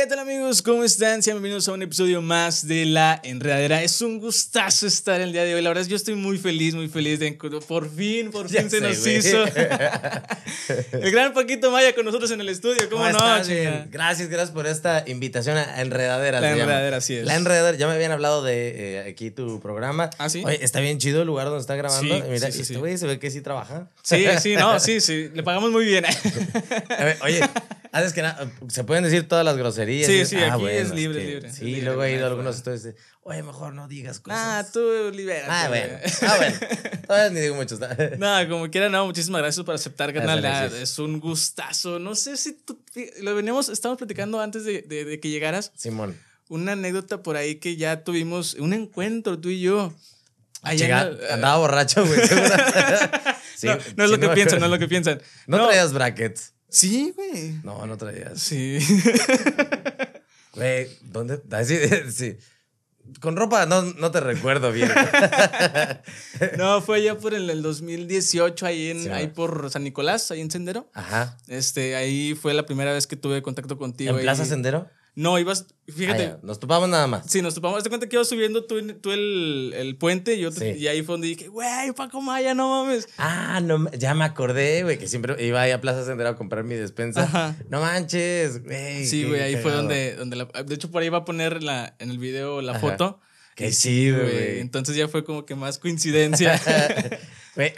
¿Qué tal amigos? ¿Cómo están? Sean bienvenidos a un episodio más de La Enredadera. Es un gustazo estar el día de hoy. La verdad es que yo estoy muy feliz, muy feliz de por fin, por fin se nos hizo. el gran Paquito Maya con nosotros en el estudio. ¿Cómo, no? Gracias, gracias por esta invitación a Enredadera. La Enredadera, así es. La Enredadera, ya me habían hablado de eh, aquí tu programa. Ah, sí. Oye, está bien chido el lugar donde está grabando. Sí, Mira, sí, sí, este se ve que sí trabaja. Sí, sí, no, sí, sí. Le pagamos muy bien. A ver, Oye, haces que nada, se pueden decir todas las groserías. Sí, sí, ah, aquí bueno, es libre, que- libre, Sí, libre, luego he no ido a algunos entonces, oye, mejor no digas cosas. Ah, tú libera. Ah, bueno. Ah, bueno. Todavía ni digo mucho. Nada, como quiera, no, muchísimas gracias por aceptar, Ah, Alexis. Es un gustazo. No sé si tú, lo veníamos, estábamos platicando antes de, de- de que llegaras. Simón. Una anécdota por ahí que ya tuvimos un encuentro, tú y yo. Allá el- andaba borracho, güey. Sí, no, no es lo que piensan, no es lo que piensan. ¿No, traías brackets? Sí, güey. No, no traías. Sí. Güey, ¿dónde? Ah, sí, sí. Con ropa no, no te recuerdo bien. no, fue allá por el, el 2018, ahí, en, Sí, ahí por San Nicolás, ahí en Sendero. Ajá. Este, ahí fue la primera vez que tuve contacto contigo. ¿En ahí. Plaza Sendero? No, ibas, fíjate. Ah, Nos topamos nada más. Sí, nos topamos. Te cuenta que iba subiendo tú, tú el, el puente y, yo Sí. y ahí fue donde dije, güey, Paco Maya, no mames. Ah, no, ya me acordé, güey, que siempre iba ahí a Plaza Sendero a comprar mi despensa. Ajá. No manches, güey. Sí, güey, ahí fue donde, donde la- de hecho por ahí va a poner la, en el video la Ajá. foto. Qué Y chido, güey. Entonces ya fue como que más coincidencia.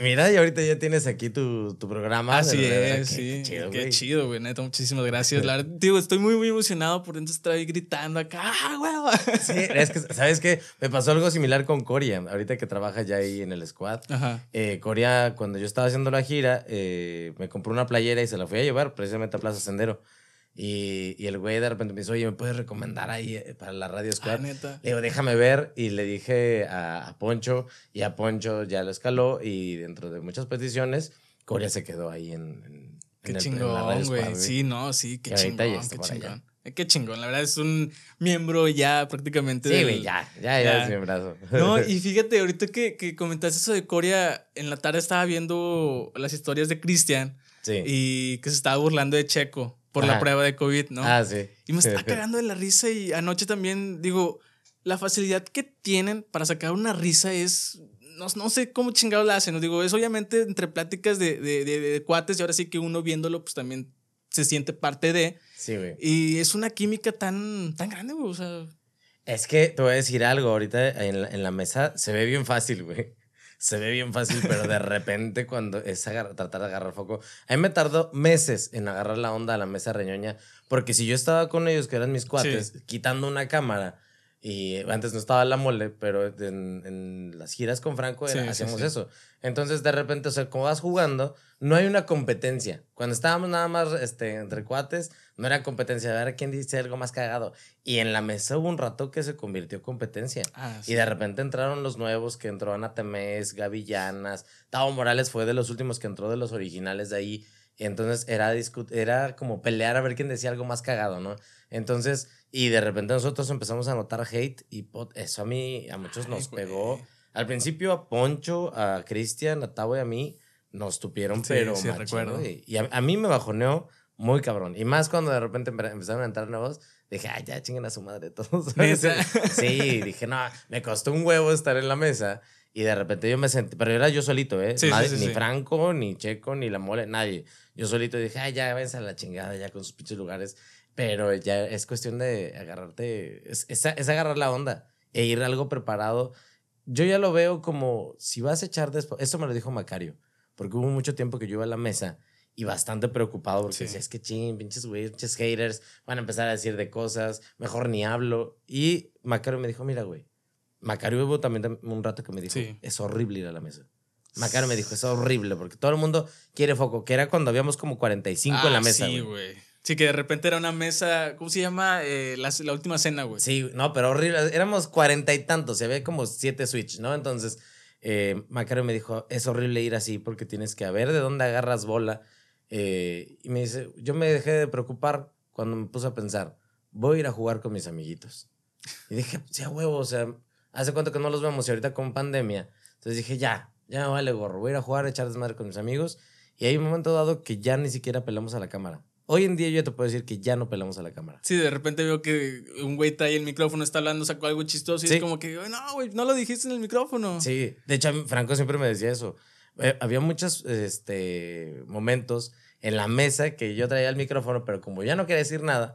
Mira, y ahorita ya tienes aquí tu, tu programa. Así es, qué- sí. Qué chido, Qué güey. chido, güey. Neta, muchísimas gracias. La verdad, digo, estoy muy, muy emocionado por dentro. Estoy gritando acá. ¡Ah, güey! Sí, es que, ¿sabes qué? Me pasó algo similar con Coria, ahorita que trabaja ya ahí en el squad. Ajá. Eh, Coria, cuando yo estaba haciendo la gira, eh, me compró una playera y se la fui a llevar precisamente a Plaza Sendero. Y, y el güey de repente me dijo, oye, ¿me puedes recomendar ahí eh, para la Radio Ah, Squad? neta. Le digo, déjame ver. Y le dije a, a Poncho, y a Poncho ya lo escaló. Y dentro de muchas peticiones, Coria se quedó ahí en, en, Qué en el- chingón, güey. Sí, no, sí, qué chingón, qué allá. Eh, Qué chingón, la verdad es un miembro ya prácticamente. Sí, güey, ya, ya, ya, ya. es mi brazo. No, y fíjate, ahorita que, que comentaste eso de Corea, en la tarde estaba viendo las historias de Cristian sí. y que se estaba burlando de Checo por la prueba de COVID, ¿no? Ah, sí. Y me está cagando de la risa y anoche también, digo, la facilidad que tienen para sacar una risa es, no, no sé cómo chingados la hacen, digo, es obviamente entre pláticas de, de, de- de cuates y ahora sí que uno viéndolo pues también se siente parte de, Sí, güey. y es una química tan, tan grande, güey, o sea, Es que te voy a decir algo, ahorita en la, en la mesa se ve bien fácil, güey. Se ve bien fácil, pero de repente cuando es tratar de agarrar foco, a mí me tardó meses en agarrar la onda a la mesa reñoña, porque si yo estaba con ellos, que eran mis cuates, quitando una cámara, y antes no estaba la mole, pero en, en las giras con Franco era- Sí, hacíamos sí. eso. Entonces, de repente, o sea, como vas jugando, no hay una competencia. Cuando estábamos nada más este, entre cuates, no era competencia de ver quién dice algo más cagado. Y en la mesa hubo un rato que se convirtió en competencia. ah, Y de repente entraron los nuevos que entró Ana Temés, Gaby Llanas, Tavo Morales fue de los últimos que entró de los originales de ahí. Y entonces era, era como pelear a ver quién decía algo más cagado, ¿no? Entonces, y de repente nosotros empezamos a notar hate y eso a mí, a muchos nos pegó. Al principio a Poncho, a Cristian, a Tavo y a mí nos tupieron, Sí, pero sí, recuerdo. güey. Y a, a mí me bajoneó muy cabrón. Y más cuando de repente empe- empezaron a entrar nuevos, dije, ay, ya chinguen a su madre todos. Sí, dije, no, me costó un huevo estar en la mesa. Y de repente yo me sentí, pero era yo solito, ¿eh? Sí, sí, Nadie- sí, ni. Franco, ni Checo, ni la mole, nadie. Yo solito dije, ay, ya váyanse a la chingada, ya con sus pinches lugares. Pero ya es cuestión de agarrarte, es, es, es agarrar la onda e ir algo preparado. Yo ya lo veo como si vas a echar después. Esto me lo dijo Macario, porque hubo mucho tiempo que yo iba a la mesa y bastante preocupado porque Sí. decía, es que ching, pinches güeyes, pinches haters van a empezar a decir de cosas, mejor ni hablo. Y Macario me dijo, mira, güey, Macario hubo también tam- un rato que me dijo, Sí. es horrible ir a la mesa. Macario me dijo, es horrible porque todo el mundo quiere foco, que era cuando habíamos como 45 en la Ah, mesa. Sí, güey. Sí, que de repente era una mesa, ¿cómo se llama? Eh, la, la última cena, güey. Sí, no, pero horrible. Éramos cuarenta y tantos y había como siete Switch, ¿no? Entonces, eh, Macario me dijo, es horrible ir así porque tienes que ver de dónde agarras bola. Eh, y me dice, yo me dejé de preocupar cuando me puse a pensar, voy a ir a jugar con mis amiguitos. Y dije, sí, a huevo, o sea, hace cuánto que no los vemos y ahorita con pandemia. Entonces dije, ya, ya me vale gorro, voy a ir a jugar, a echar desmadre con mis amigos. Y hay un momento dado que ya ni siquiera pelamos a la cámara. Hoy en día yo te puedo decir que ya no pelamos a la cámara. Sí, de repente veo que un güey trae el micrófono, está hablando, sacó algo chistoso y Sí. es como que, no, güey, no lo dijiste en el micrófono. Sí, de hecho, a Franco siempre me decía eso. Eh, había muchos este, momentos en la mesa que yo traía el micrófono, pero como ya no quería decir nada,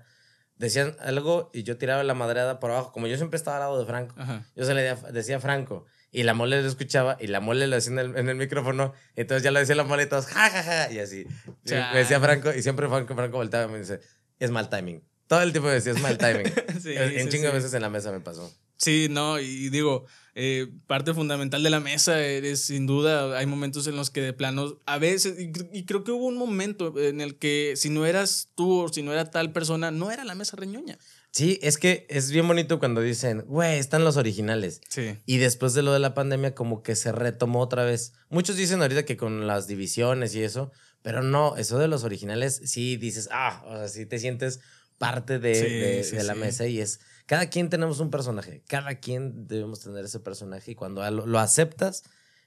decían algo y yo tiraba la madreada por abajo. Como yo siempre estaba al lado de Franco, Ajá. yo se le decía, decía Franco y la mole lo escuchaba y la mole lo decía en el, en el micrófono. Entonces ya lo decía la mole y todos, ja, ja, ja, y así. Y me decía Franco y siempre Franco, Franco volteaba y me dice, es mal timing. Todo el tiempo me decía, es mal timing. Sí, en sí, chingo de sí. veces en la mesa me pasó. Sí, no, y digo, eh, parte fundamental de la mesa eres sin duda, hay momentos en los que de plano, a veces, y, y creo que hubo un momento en el que si no eras tú o si no era tal persona, no era la mesa reñoña. Sí, es que es bien bonito cuando dicen, güey, están los originales. Sí. Y después de lo de la pandemia, como que se retomó otra vez. Muchos dicen ahorita que con las divisiones y eso, pero no, eso de los originales, sí dices, ah, o sea, sí te sientes parte de, Sí, de- sí, de la sí. mesa y es, cada quien tenemos un personaje, cada quien debemos tener ese personaje y cuando lo, lo aceptas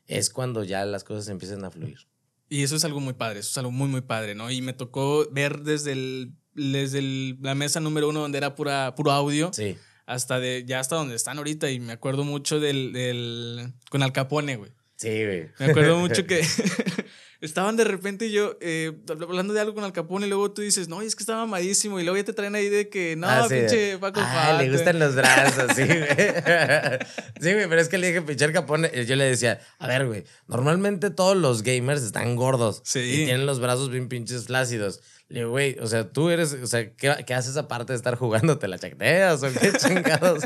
es cuando ya las cosas empiezan a fluir. Y eso es algo muy padre, eso es algo muy, muy padre, ¿no? Y me tocó ver desde el, desde la mesa número uno donde era pura, puro audio. Sí. hasta de ya hasta donde están ahorita y me acuerdo mucho del, del con Al Capone, güey. Sí, güey. Me acuerdo mucho que estaban de repente yo eh, hablando de algo con Al Capone y luego tú dices, no, es que estaba mamadísimo y luego ya te traen ahí de que, no, Ah, sí, pinche Paco Ah, le Fate". gustan los brazos, sí, güey. Sí, güey, pero es que le dije, pinche Capone, yo le decía, a ver, güey, normalmente todos los gamers están gordos. Sí. Y tienen los brazos bien pinches flácidos. Le digo, güey, o sea, tú eres, o sea, ¿qué, qué haces aparte de estar jugando? ¿Te la chacteas o qué chingados?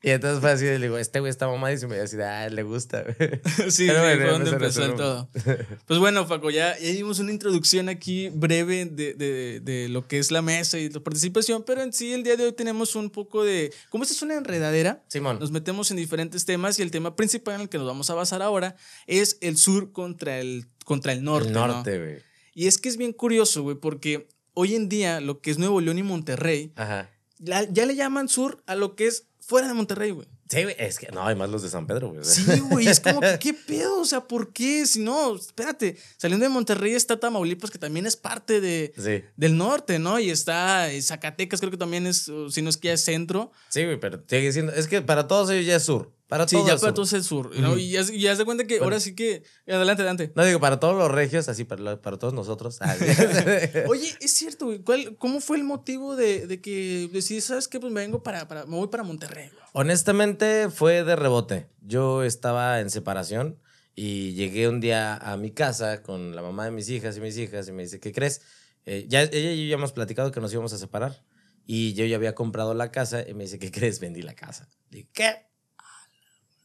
y entonces fue así, le digo, este güey está mamadísimo. Y yo así, ah, le gusta, güey. Sí, Pero sí, bueno, fue donde empezó el todo. Pues bueno, Paco, ya, ya dimos una introducción aquí breve de, de- de lo que es la mesa y la participación, pero en sí el día de hoy tenemos un poco de, como esta es una enredadera, Simón. nos metemos en diferentes temas y el tema principal en el que nos vamos a basar ahora es el sur contra el, contra el norte. el ¿no? norte, güey. Y es que es bien curioso, güey, porque hoy en día lo que es Nuevo León y Monterrey, Ajá. la- ya le llaman sur a lo que es fuera de Monterrey, güey. Sí, güey, es que no, además los de San Pedro, güey. Sí, güey, es como que, ¿qué pedo? O sea, ¿por qué? Si no, espérate, saliendo de Monterrey está Tamaulipas, que también es parte de, Sí. del norte, ¿no? Y está eh, Zacatecas, creo que también es, si no es que ya es centro. Sí, güey, pero sigue siendo. Es que para todos ellos ya es sur. Para Sí, todos ya es para sur. todos es sur, ¿no? Ujú. Y ya, y ya se cuenta que Bueno. ahora sí que. Adelante, adelante. No digo para todos los regios, así para, para todos nosotros. Ah. Oye, es cierto, güey. ¿cuál- ¿Cómo fue el motivo de, de que decidí, sabes qué? Pues me vengo para, para, me voy para Monterrey, güey? Honestamente fue de rebote. Yo estaba en separación y llegué un día a mi casa con la mamá de mis hijas y mis hijas y me dice, ¿qué crees? Eh, ya, ella y yo ya hemos platicado que nos íbamos a separar y yo ya había comprado la casa y me dice, ¿qué crees? Vendí la casa. Digo, ¿qué?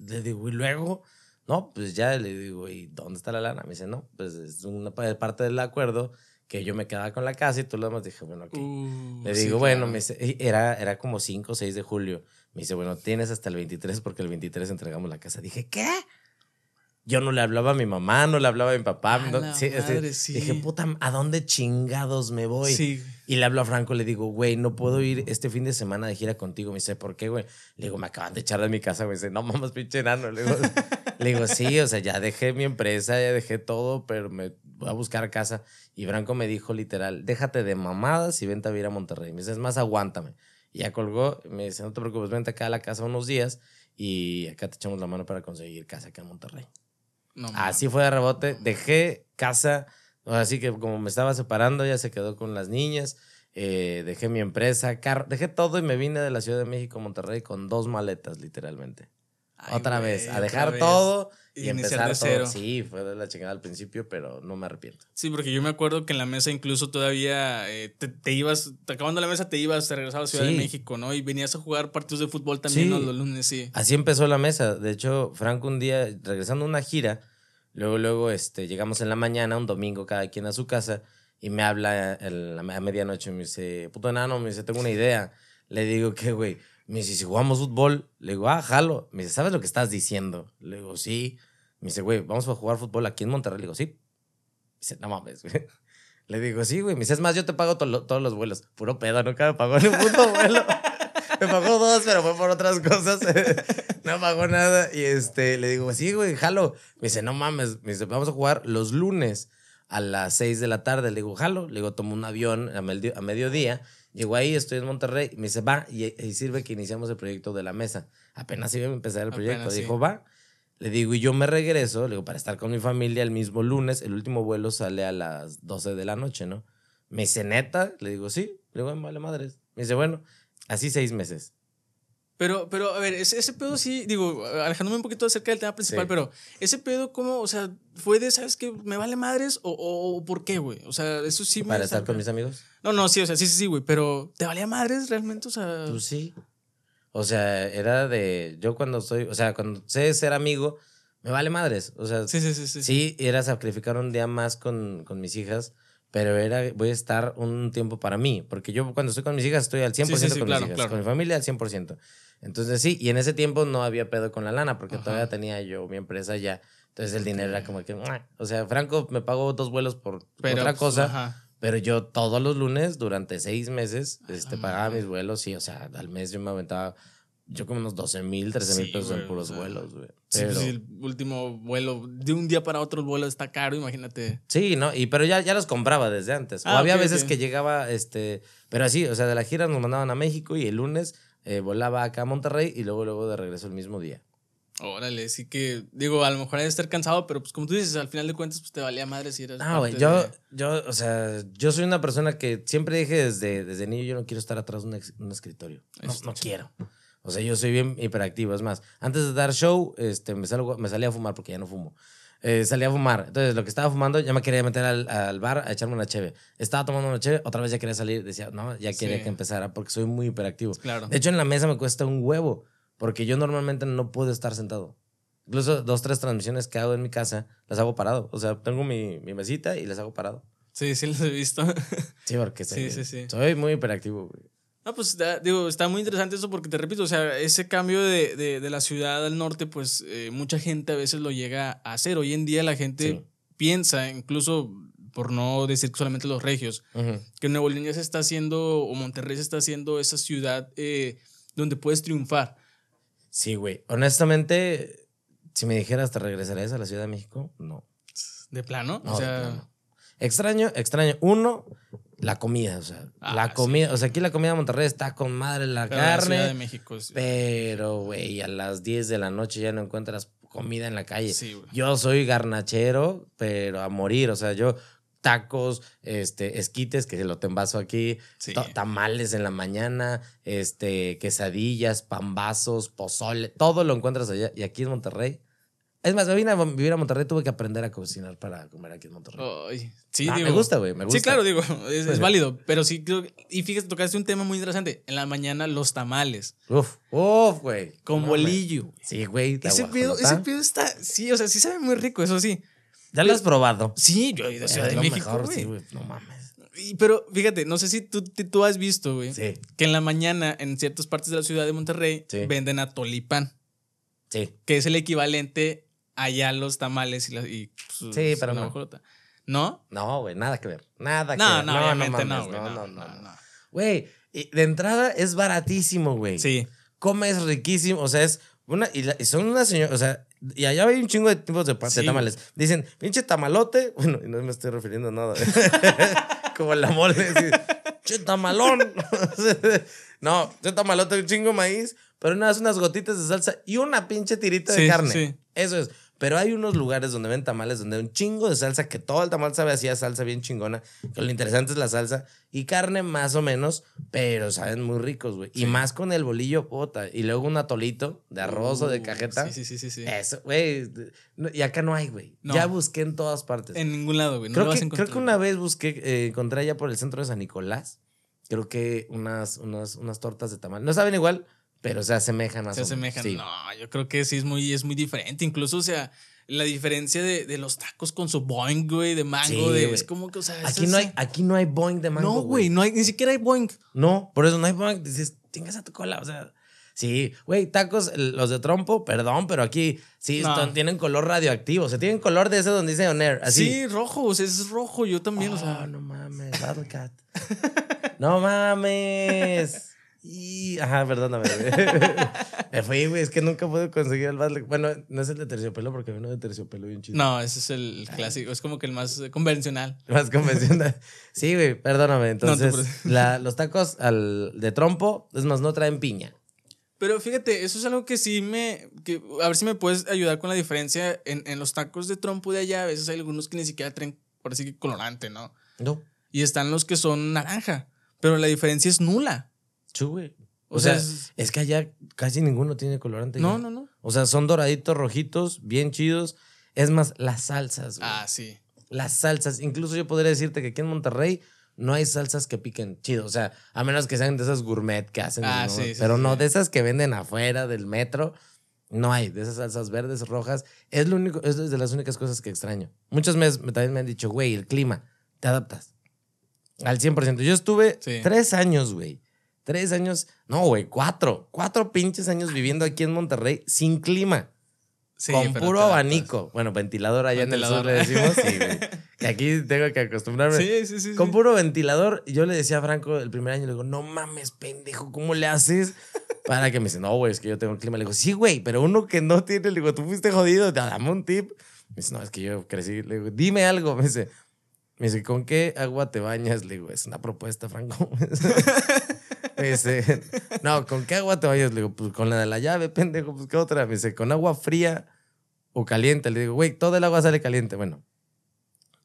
Le digo, ¿y luego? No, pues ya le digo, ¿y dónde está la lana? Me dice, no, pues es una pa- parte del acuerdo que yo me quedaba con la casa y todo lo demás. Dije, bueno, ok. Uh, Le sí, digo, bueno, claro. me dice, era, era como 5 o 6 de julio. Me dice, bueno, tienes hasta el 23 porque el 23 entregamos la casa. Dije, ¿qué? Yo no le hablaba a mi mamá, no le hablaba a mi papá. A no- sí, madre, sí. Dije, puta, ¿a dónde chingados me voy? Sí. Y le hablo a Franco, le digo, güey, no puedo ir este fin de semana de gira contigo. Me dice, ¿por qué, güey? Le digo, me acaban de echar de mi casa. Me dice, no mames, pinche enano. Le digo, le digo, sí, o sea, ya dejé mi empresa, ya dejé todo, pero me voy a buscar casa. Y Franco me dijo literal, déjate de mamadas y vente a vivir a Monterrey. Me dice, es más, aguántame. Y ya colgó, me dice, no te preocupes, vente acá a la casa unos días y acá te echamos la mano para conseguir casa acá en Monterrey. No, Así fue de rebote. Dejé casa, así que como me estaba separando, ya se quedó con las niñas. eh, dejé mi empresa, carro, dejé todo y me vine de la Ciudad de México a Monterrey con dos maletas, literalmente. Ay, otra vez, a dejar todo Y iniciar empezar de todo. cero. Sí, fue de la chingada al principio, pero no me arrepiento. Sí, porque yo me acuerdo que en la mesa incluso todavía eh, te, te ibas, te acabando la mesa te ibas, te regresabas a Ciudad Sí. de México, ¿no? Y venías a jugar partidos de fútbol también Sí. ¿no? los lunes, sí. Así empezó la mesa. De hecho, Franco un día, regresando a una gira, luego, luego, este, llegamos en la mañana, un domingo, cada quien a su casa, y me habla el- a medianoche, me dice, puto enano, me dice, tengo una idea. Le digo, ¿qué, güey? Me dice, si jugamos fútbol, le digo, ah, jalo. Me dice, ¿sabes lo que estás diciendo? Le digo, sí. Me dice, güey, vamos a jugar fútbol aquí en Monterrey. Le digo, sí. Dice, no mames, güey. Le digo, sí, güey. Me dice, es más, yo te pago to- todos los vuelos. Puro pedo, nunca me pagó ni un puto vuelo. me pagó dos, pero fue por otras cosas. no pagó nada. Y este, le digo, sí, güey, jalo. Me dice, no mames. Me dice, vamos a jugar los lunes. a las 6 de la tarde. Le digo, jalo. Le digo, tomo un avión a mediodía. Llego ahí, estoy en Monterrey. Me dice, va. Y, y sirve que iniciamos el proyecto de la mesa. Apenas iba a empezar el proyecto. Apenas, sí. Dijo, va. Le digo, y yo me regreso, le digo, para estar con mi familia el mismo lunes. El último vuelo sale a las 12 de la noche, ¿no? Me dice, neta. Le digo, sí. Le digo, vale, madres. Me dice, bueno, así seis meses. Pero, pero, a ver, ese, ese pedo sí, digo, alejándome un poquito acerca del tema principal, Sí. pero ese pedo, ¿cómo? O sea, ¿fue de, sabes qué, me vale madres? ¿O, o, o por qué, güey? O sea, eso sí me. para estar con mis amigos. No, no, sí, o sea, sí, sí, sí, güey, pero ¿te valía madres realmente? O sea. Pues sí. O sea, era de. Yo cuando soy. O sea, cuando sé ser amigo, me vale madres. O sea, sí, sí, sí, sí. sí, era sacrificar un día más con, con mis hijas, pero era. Voy a estar un tiempo para mí. Porque yo cuando estoy con mis hijas, estoy al 100% Sí, sí, sí, con claro, mis hijas. claro. Con mi familia, al 100%. Entonces sí, y en ese tiempo no había pedo con la lana, porque Ajá. todavía tenía yo mi empresa ya. Entonces el dinero era como que. ¡mua! O sea, Franco me pagó dos vuelos por Pero, otra pues, cosa. ajá. Pero yo todos los lunes, durante seis meses, este, la pagaba mis vuelos. Sí, o sea, al mes yo me aventaba, yo como unos 12 mil, 13 mil Sí, pesos güey, en puros o sea, vuelos, güey. Sí, pues, sí, sí, el último vuelo, de un día para otro el vuelo está caro, imagínate. ¿no? Y, pero ya, ya los compraba desde antes. o Ah, había ok, veces ok. que llegaba, este, pero así, o sea, de la gira nos mandaban a México y el lunes eh, volaba acá a Monterrey y luego, luego de regreso el mismo día. Órale, sí que, digo, a lo mejor hay de estar cansado, pero pues como tú dices, al final de cuentas, pues te valía madre si eras. No, güey, yo, de- yo, o sea, yo soy una persona que siempre dije desde, desde niño, yo no quiero estar atrás de un, ex- un escritorio. No, no quiero. O sea, yo soy bien hiperactivo. Es más, antes de dar show, este, me, salgo, me salía a fumar porque ya no fumo. Eh, salía a fumar. Entonces, lo que estaba fumando, ya me quería meter al, al bar a echarme una cheve. Estaba tomando una cheve, otra vez ya quería salir. Decía, no, ya quería Sí. que empezara porque soy muy hiperactivo. Claro. De hecho, en la mesa me cuesta un huevo porque yo normalmente no puedo estar sentado. Incluso dos, tres transmisiones que hago en mi casa, las hago parado. O sea, tengo mi, mi mesita y las hago parado. Sí, sí, los he visto. Sí, porque Sí, soy, sí, sí. soy muy hiperactivo, güey. No, pues digo, está muy interesante eso porque te repito, o sea, ese cambio de, de, de la ciudad al norte, pues eh, mucha gente a veces lo llega a hacer. Hoy en día la gente Sí. piensa, incluso por no decir que solamente los regios, que Nuevo León ya se está haciendo, o Monterrey se está haciendo esa ciudad eh, donde puedes triunfar. Sí, güey. Honestamente, si me dijeras, ¿te regresarías a la Ciudad de México? No. De plano. No, o de sea, plano. Extraño, extraño. Uno, la comida. O sea, Ah, la sí. comida. O sea, aquí la comida de Monterrey está con madre la pero la Ciudad de carne. México. es- Pero, güey, a las 10 de la noche ya no encuentras comida en la calle. Sí, güey. Yo soy garnachero, pero a morir. O sea, yo tacos, este, esquites, que se lo te envaso aquí, Sí. tamales en la mañana, este, quesadillas, pambazos, pozole, todo lo encuentras allá. Y aquí en Monterrey. Es más, me vine a vivir a Monterrey, tuve que aprender a cocinar para comer aquí en Monterrey. Ay, sí, Ah, digo, me gusta, güey, me gusta. Sí, claro, digo, es, es válido. Pero sí, creo. que- Y fíjate, tocaste un tema muy interesante. En la mañana, los tamales. Uf, uf, güey. Con No, bolillo. Sí, güey. Ese pedo, ese pedo está. Sí, o sea, sí sabe muy rico, eso sí. ¿Ya lo has probado? Sí, yo he ido a Ciudad de México, güey. sí, güey. No mames. Y- Pero fíjate, no sé si tú, tú- has visto, güey, Sí, que en la mañana en ciertas partes de la ciudad de Monterrey Sí. venden atolipán, sí. que es el equivalente allá los tamales y, la, y pues, Sí, pero no. ¿No? No, güey, nada que ver. Nada que No, ver. no, obviamente no, mames, güey. no, No, no, no, no. Güey, de entrada es baratísimo, güey. Sí. Comes riquísimo. O sea, es una. Y, la- y son una señora. O sea, y allá hay un chingo de tipos de, tamales. Dicen, pinche tamalote. Bueno, y no me estoy refiriendo a nada. Como la mole. Che tamalón. no, che tamalote, un chingo de maíz. Pero unas, unas gotitas de salsa y una pinche tirita Sí, de carne. sí. Eso es. Pero hay unos lugares donde ven tamales donde hay un chingo de salsa, que todo el tamal sabe así a salsa bien chingona. Que lo interesante es la salsa. Y carne más o menos, pero saben muy ricos, güey. Y más con el bolillo, puta. Y luego un atolito de arroz o de Uh, cajeta. Sí, sí, sí, sí. Eso, güey. Y acá no hay, güey. No. Ya busqué en todas partes. En ningún lado, güey. No creo, lo vas a que, encontrar. creo que una vez busqué, eh, encontré allá por el centro de San Nicolás. Creo que unas, unas, unas tortas de tamal. No saben igual, pero se asemejan más Se o asemejan. Sí. No, yo creo que sí es muy, es muy diferente. Incluso, o sea, la diferencia de, de los tacos con su boing, güey, de mango, Sí, de, es como que, o sea, Aquí es- no, hay, aquí no hay boing de mango. No, güey, no hay, ni siquiera hay boing. No, por eso no hay boing. Dices, tengas a tu cola. O sea, sí, güey, tacos, los de trompo, perdón, pero aquí sí No. están- tienen color radioactivo. O sea, tienen color de ese donde dice On Air. Así. Sí, rojo, o sea, es rojo, yo también, o Oh, sea. no mames, Battle Cat. no mames. Y, ajá, perdóname. me fui, güey. Es que nunca pude conseguir el Vasley. Bueno, no es el de terciopelo porque vino de terciopelo bien chido. No, ese es el clásico. Es como que el más convencional. Más convencional. Sí, güey, perdóname. No, tú Entonces, la- los tacos al, de trompo, es más, no traen piña. Pero fíjate, eso es algo que sí me. Que, a ver si me puedes ayudar con la diferencia. En, en los tacos de trompo de allá, a veces hay algunos que ni siquiera traen, por así que colorante, ¿no? No. Y están los que son naranja. Pero la diferencia es nula. Chu, güey. O, O sea, sea, es, es- que allá casi ninguno tiene colorante. No, ya. no, no. O sea, son doraditos, rojitos, bien chidos. Es más, las salsas, güey. Ah, sí. Las salsas. Incluso yo podría decirte que aquí en Monterrey no hay salsas que piquen chido. O sea, a menos que sean de esas gourmet que hacen. Ah, ¿no? sí, sí, Pero sí. no, de esas que venden afuera del metro. No hay, de esas salsas verdes, rojas. Es lo único, es de las únicas cosas que extraño. Muchas veces también me han dicho, güey, el clima, te adaptas. Al 100%. Yo estuve Sí. tres años, güey. Tres años, no, güey, cuatro. Cuatro pinches años viviendo aquí en Monterrey sin clima. Sí, con puro te abanico. Bueno, ventilador allá en el sur Ventilador. le decimos. Sí, güey. Que aquí tengo que acostumbrarme. Sí, sí, sí. Con puro ventilador, yo le decía a Franco el primer año, le digo, no mames, pendejo, ¿cómo le haces? Para que me dice, no, güey, es que yo tengo clima. Le digo, sí, güey, pero uno que no tiene, le digo, tú fuiste jodido, dame un tip. Me dice, no, es que yo crecí. Le digo, dime algo. Me dice, me dice, ¿con qué agua te bañas? Le digo, es una propuesta, Franco. Dice, no, ¿con qué agua te bañas? Le digo, pues con la de la llave, pendejo, pues qué otra. Me dice, con agua fría o caliente. Le digo, güey, todo el agua sale caliente. Bueno,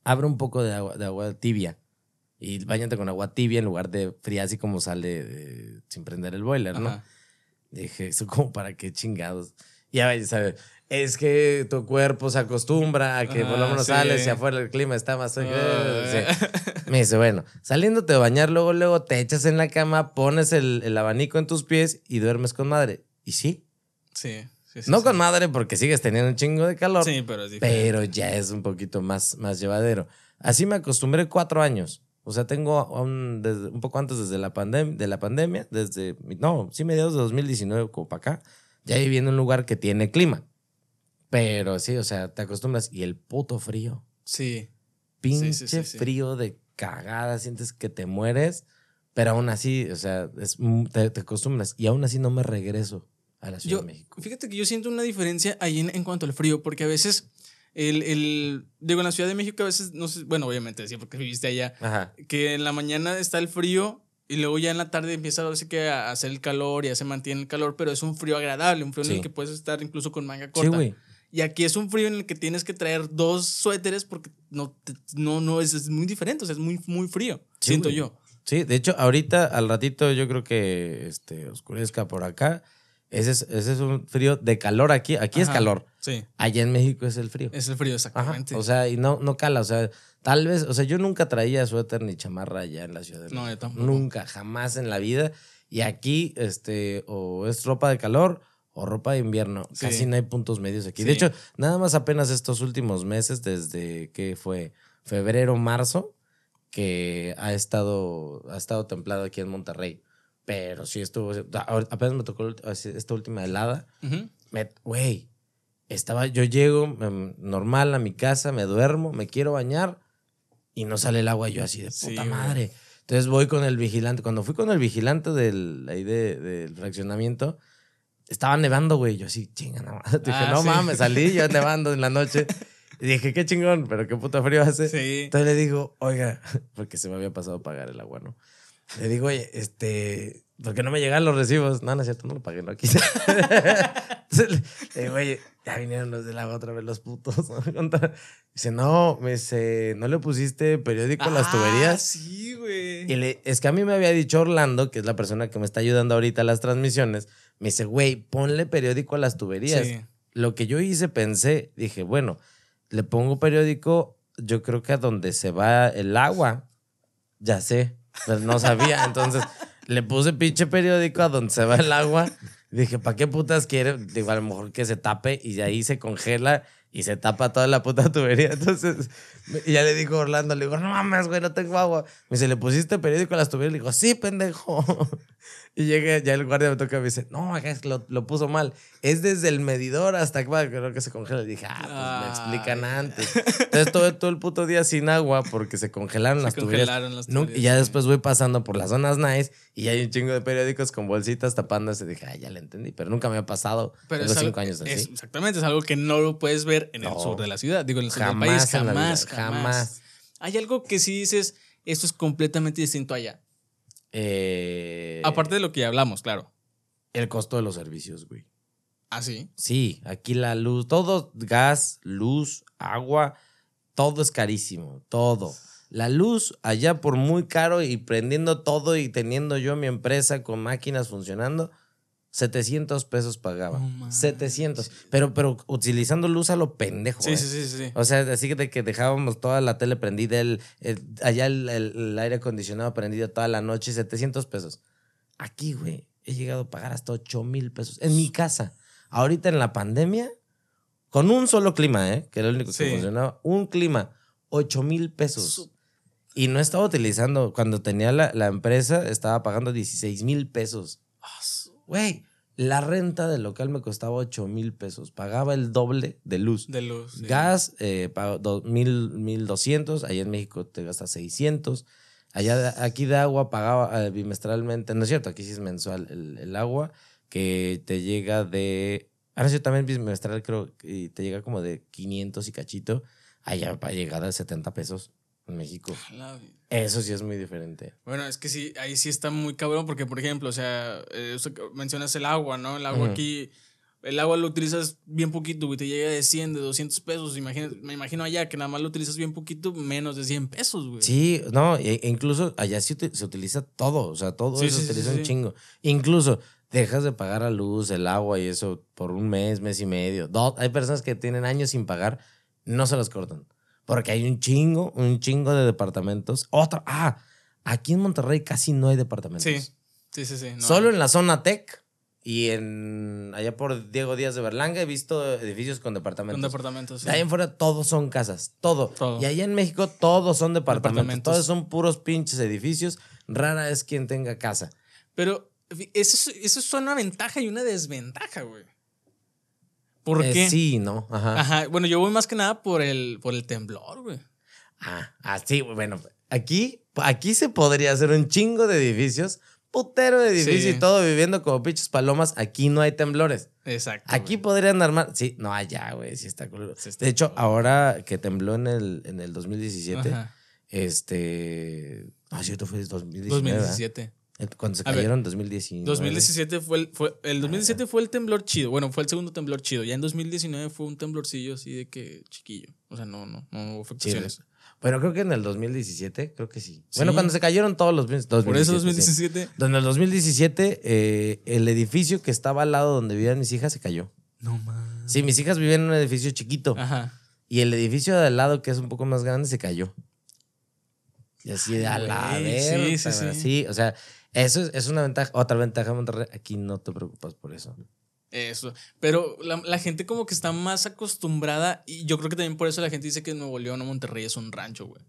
abre un poco de agua, de agua tibia y bañate con agua tibia en lugar de fría, así como sale eh, sin prender el boiler, ¿no? Ajá. Dije, eso como para qué chingados. Y ya sabes, es que tu cuerpo se acostumbra a que por lo Ah, menos sí. sales y afuera el clima está más... Ah. Sí. Me dice, bueno, saliéndote de bañar, luego, luego te echas en la cama, pones el, el abanico en tus pies y duermes con madre. Y sí, Sí, no con madre porque sigues teniendo un chingo de calor, Sí, pero es diferente. pero ya es un poquito más, más llevadero. Así me acostumbré cuatro años. O sea, tengo un, desde- un poco antes desde la, de la pandemia, desde, no, sí, mediados de 2019 como para acá, ya viví en un lugar que tiene clima. Pero sí, o sea, te acostumbras. Y el puto frío. Sí. Pinche sí, sí, sí. frío de cagada, sientes que te mueres, pero aún así, o sea, es, te, te acostumbras. Y aún así no me regreso a la Ciudad Yo, de México. fíjate que yo siento una diferencia ahí en, en cuanto al frío, porque a veces, el, el, digo, en la Ciudad de México a veces, no sé, bueno, obviamente, sí, porque viviste allá, Ajá. que en la mañana está el frío y luego ya en la tarde empieza ahora sí que a hacer el calor, ya se mantiene el calor, pero es un frío agradable, un frío en Sí. el que puedes estar incluso con manga Sí, corta. güey. Y aquí es un frío en el que tienes que traer dos suéteres porque no, no, no es, es muy diferente, o sea, es muy, muy frío, Sí, siento güey. yo. Sí, de hecho, ahorita, al ratito, yo creo que este, oscurezca por acá. Ese es, ese es un frío de calor aquí. Aquí es Ajá. calor. Sí, Allá en México es el frío. es el frío, Ajá. exactamente. O sea, y no, no cala. O sea, tal vez, o sea, yo nunca traía suéter ni chamarra allá en la ciudad de No, yo tampoco. Nunca, jamás en la vida. Y aquí, este, o es ropa de calor o ropa de invierno. Sí. Casi no hay puntos medios aquí. De Sí. hecho, nada más apenas estos últimos meses, desde que fue febrero, marzo, que ha estado, ha estado templado aquí en Monterrey. Pero sí estuvo, ahor- apenas me tocó esta última helada. Ujú. Me- Güey, estaba, yo llego normal a mi casa, me duermo, me quiero bañar y no sale el agua. Yo así de puta güey. madre. Entonces voy con el vigilante. Cuando fui con el vigilante del, ahí de- del fraccionamiento, estaba nevando, güey. Yo así, chinga, no mames. Dije, Ah, no sí. mames, salí yo nevando en la noche. Y dije, qué chingón, pero qué puta frío hace. Sí. Entonces le digo, oiga, porque se me había pasado a pagar el agua, ¿no? Le digo, oye, este, ¿por qué no me llegan los recibos? No, no es cierto, no lo pagué, no quise. Digo, oye, ya vinieron los del agua otra vez los putos. ¿no? Dice, no, me dice, ¿no le pusiste periódico a las Ah, tuberías? Sí, güey. Y le- es que a mí me había dicho Orlando, que es la persona que me está ayudando ahorita a las transmisiones, me dice, güey, ponle periódico a las tuberías. Sí. Lo que yo hice, pensé, dije, bueno, le pongo periódico, yo creo que a donde se va el agua, ya sé, pero no sabía. Entonces le puse pinche periódico a donde se va el agua. Dije, ¿para qué putas quiere? Digo, a lo mejor que se tape y de ahí se congela y se tapa toda la puta tubería. Entonces, y ya le digo a Orlando, le digo, no mames, güey, no tengo agua. Me dice, ¿le pusiste periódico a las tuberías? Le digo, sí, pendejo. Y llegué, ya el guardia me toca y me dice, no, es lo, lo puso mal. Es desde el medidor hasta que, creo que se congela. Y dije, ah, pues me explican antes. Entonces, todo, todo el puto día sin agua porque se congelaron Se las tuberías. congelaron las Nun- tuberías, y ya sí. después voy pasando por las zonas nice Y hay un chingo de periódicos con bolsitas tapándose. Dije, ay, ya le entendí, pero nunca me ha pasado. Pero es algo- cinco años así. es- exactamente, es algo que no lo puedes ver en el No. sur de la ciudad. Digo, en el sur del jamás, país, en la vida, jamás, jamás, Hay algo que sí dices, esto es completamente distinto allá. Eh, Aparte de lo que ya hablamos, claro. el costo de los servicios, güey. Ah, sí. Sí, aquí la luz, todo, gas, luz, agua, todo es carísimo, todo. La luz allá por muy caro y prendiendo todo y teniendo yo mi empresa con máquinas funcionando, 700 pesos pagaba. Manches. 700. Pero, pero utilizando luz a lo pendejo. Sí, ¿eh? sí, sí, sí. O sea, así de que dejábamos toda la tele prendida, el, el- allá el, el- el aire acondicionado prendido toda la noche, 700 pesos. Aquí, güey, he llegado a pagar hasta 8 mil pesos en mi casa. Ahorita en la pandemia, con un solo clima, ¿eh? que era el único que Sí. funcionaba, un clima, 8 mil pesos. Y no estaba utilizando, cuando tenía la, la empresa, estaba pagando 16 mil pesos. Ah, Güey, la renta del local me costaba 8 mil pesos. Pagaba el doble de luz. De luz. sí. Gas, eh, pago dos mil, mil doscientos. Allá en México te gastas 600. Allá, de- aquí de agua pagaba eh, bimestralmente. No es cierto, aquí sí es mensual el, el agua, que te llega de. Ahora sí, también bimestral creo que te llega como de 500 y cachito. Allá para llegar a 70 pesos en México. Eso sí es muy diferente. Bueno, es que sí, ahí sí está muy cabrón porque, por ejemplo, o sea, eh, mencionas el agua, ¿no? El agua aquí, el agua lo utilizas bien poquito, güey, te llega de 100, de 200 pesos. Imagina, me imagino allá que nada más lo utilizas bien poquito, menos de 100 pesos, güey. Sí, no, e- incluso allá sí se utiliza todo, o sea, todo Sí, eso sí, se utiliza sí, un chingo. Incluso dejas de pagar la luz, el agua y eso por un mes, mes y medio. Do- hay personas que tienen años sin pagar, no se los cortan. Porque hay un chingo, un chingo de departamentos. Otra, ah, aquí en Monterrey casi no hay departamentos. Sí, sí, sí. sí, no. Solo en la zona tech y en allá por Diego Díaz de Berlanga he visto edificios con departamentos. Con departamentos. sí. De ahí en fuera todos son casas, todo. Todo. Y allá en México todos son departamentos, Departamentos. todos son puros pinches edificios. Rara es quien tenga casa. Pero eso, es- eso es una ventaja y una desventaja, güey. ¿Por Eh, qué? Sí, ¿no? Ajá. Ajá, bueno, yo voy más que nada por el, por el temblor, güey. Ah, ah, sí, bueno. Aquí, aquí se podría hacer un chingo de edificios, putero de edificios Sí. y todo viviendo como pinches palomas. Aquí no hay temblores. Exacto. Aquí güey. podrían armar. Sí, no, allá, güey, sí está. Sí está De hecho, ahora que tembló en el, en el 2017, Ajá, este. Ah, cierto, fue 2019. ¿verdad? 2017. Eh, Cuando se cayeron, 2019. 2017 fue el, fue, el 2017 fue el temblor chido. Bueno, fue el segundo temblor chido. Ya en 2019 fue un temblorcillo así de que chiquillo. O sea, no, no, no hubo Sí, afectaciones. Bueno, creo que en el 2017, creo que sí. Sí. Bueno, cuando se cayeron todos los 2017. Por eso sí. 2017. En el 2017, eh, el edificio que estaba al lado donde vivían mis hijas se cayó. No más. Sí, mis hijas vivían en un edificio chiquito. Ajá. Y el edificio de al lado, que es un poco más grande, se cayó. Y así de a la verga, sí, sí, sí. Sí, o sea, eso es, es una ventaja. Otra ventaja de Monterrey, aquí no te preocupas por eso. Eso. Pero la, la gente como que está más acostumbrada. Y yo creo que también por eso la gente dice que Nuevo León o Monterrey es un rancho, güey.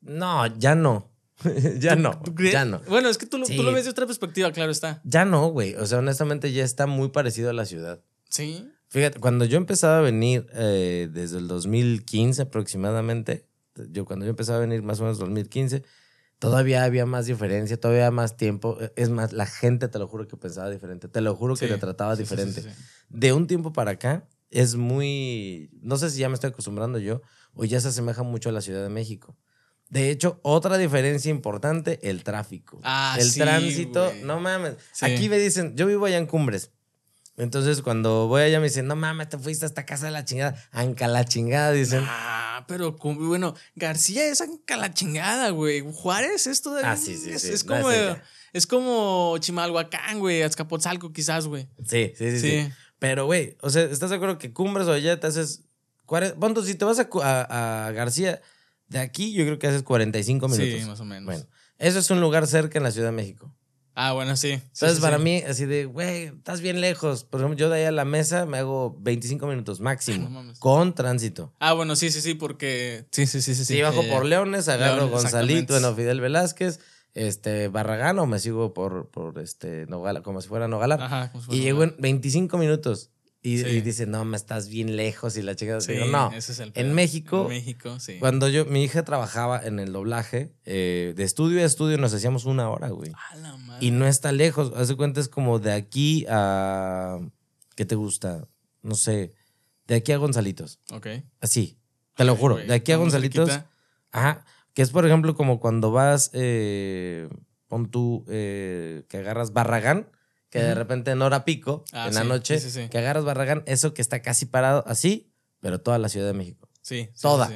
No, ya no. ya no. ¿Tú crees? Ya no. Bueno, es que tú, Sí. tú lo ves de otra perspectiva, claro está. Ya no, güey. O sea, honestamente ya está muy parecido a la ciudad. Sí. Fíjate, cuando yo empezaba a venir eh, desde el 2015 aproximadamente, yo cuando yo empezaba a venir más o menos 2015, todavía había más diferencia, todavía más tiempo. Es más, la gente, te lo juro que pensaba diferente, te lo juro que Sí, te trataba sí, diferente. sí. De un tiempo para acá es muy, no sé si ya me estoy acostumbrando yo o ya se asemeja mucho a la Ciudad de México. De hecho, otra diferencia importante, el tráfico. Ah, el tránsito, no mames. Aquí me dicen, yo vivo allá en Cumbres. Entonces, cuando voy allá me dicen, no mames, te fuiste hasta casa de la chingada. Anca la chingada, dicen. Ah, pero bueno, García es la chingada, güey. Juárez es todavía. Ah, sí, sí, es, sí. es como, es como Chimalhuacán, güey. Azcapotzalco, quizás, güey. Sí, sí, sí, sí. Sí. Pero, güey, o sea, ¿estás de acuerdo que Cumbres o allá te haces... Punto, si te vas a, a- a García, de aquí yo creo que haces 45 minutos. Sí, más o menos. Bueno, eso es un lugar cerca en la Ciudad de México. Ah, bueno, sí. Entonces, sí, para sí. mí, así de, güey, estás bien lejos. Por ejemplo, yo de ahí a la mesa me hago 25 minutos máximo. No mames. con tránsito. Ah, bueno, sí, sí, sí, porque. Sí, sí, sí, sí. Si sí, bajo por. Leones, agarro Gonzalito, bueno, Fidel Velázquez, este, Barragán, o me sigo por, por este, Nogala, como si fuera Nogalar. Ajá, como si y llego en 25 minutos. Y, Sí. y dice, no, me estás bien lejos y la chica. Sí, digo, no. ese es el en. México, En México, sí. Cuando yo, mi hija trabajaba en el doblaje, eh, de estudio a estudio nos hacíamos una hora, güey. A la madre. Y no está lejos. Haz de cuenta, es como de aquí a. ¿Qué te gusta? No sé. De aquí a Gonzalitos. Ok. Así. Te lo juro. De aquí a Gonzalitos. cerquita. Ajá. Que es, por ejemplo, como cuando vas. Eh, pon tú. eh, que agarras Barragán. Que de repente en hora pico, Ah, en la sí, noche, sí, sí, sí. que agarras Barragán, eso que está casi parado así, pero toda la Ciudad de México. Sí. Toda.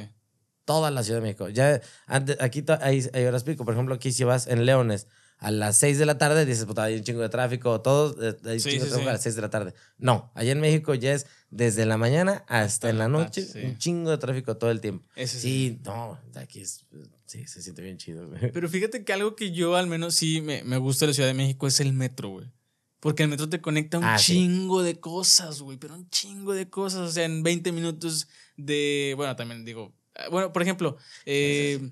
Toda la Ciudad de México. Ya antes, aquí hay, hay horas pico. Por ejemplo, aquí si vas en Leones a las 6 de la tarde, dices, puta, hay un chingo de tráfico, todos, eh, hay un chingo de tráfico a las 6 de la tarde. No, allá en México ya es desde la mañana hasta en la noche, un chingo de tráfico todo el tiempo. Sí, no, aquí es, sí, se siente bien chido, güey. Pero fíjate que algo que yo al menos sí me, me gusta de la Ciudad de México es el metro, güey. Porque el metro te conecta un Ah, sí. chingo de cosas, güey. Pero un chingo de cosas. O sea, en 20 minutos de. Bueno, también digo. ah, Bueno, por ejemplo, eh,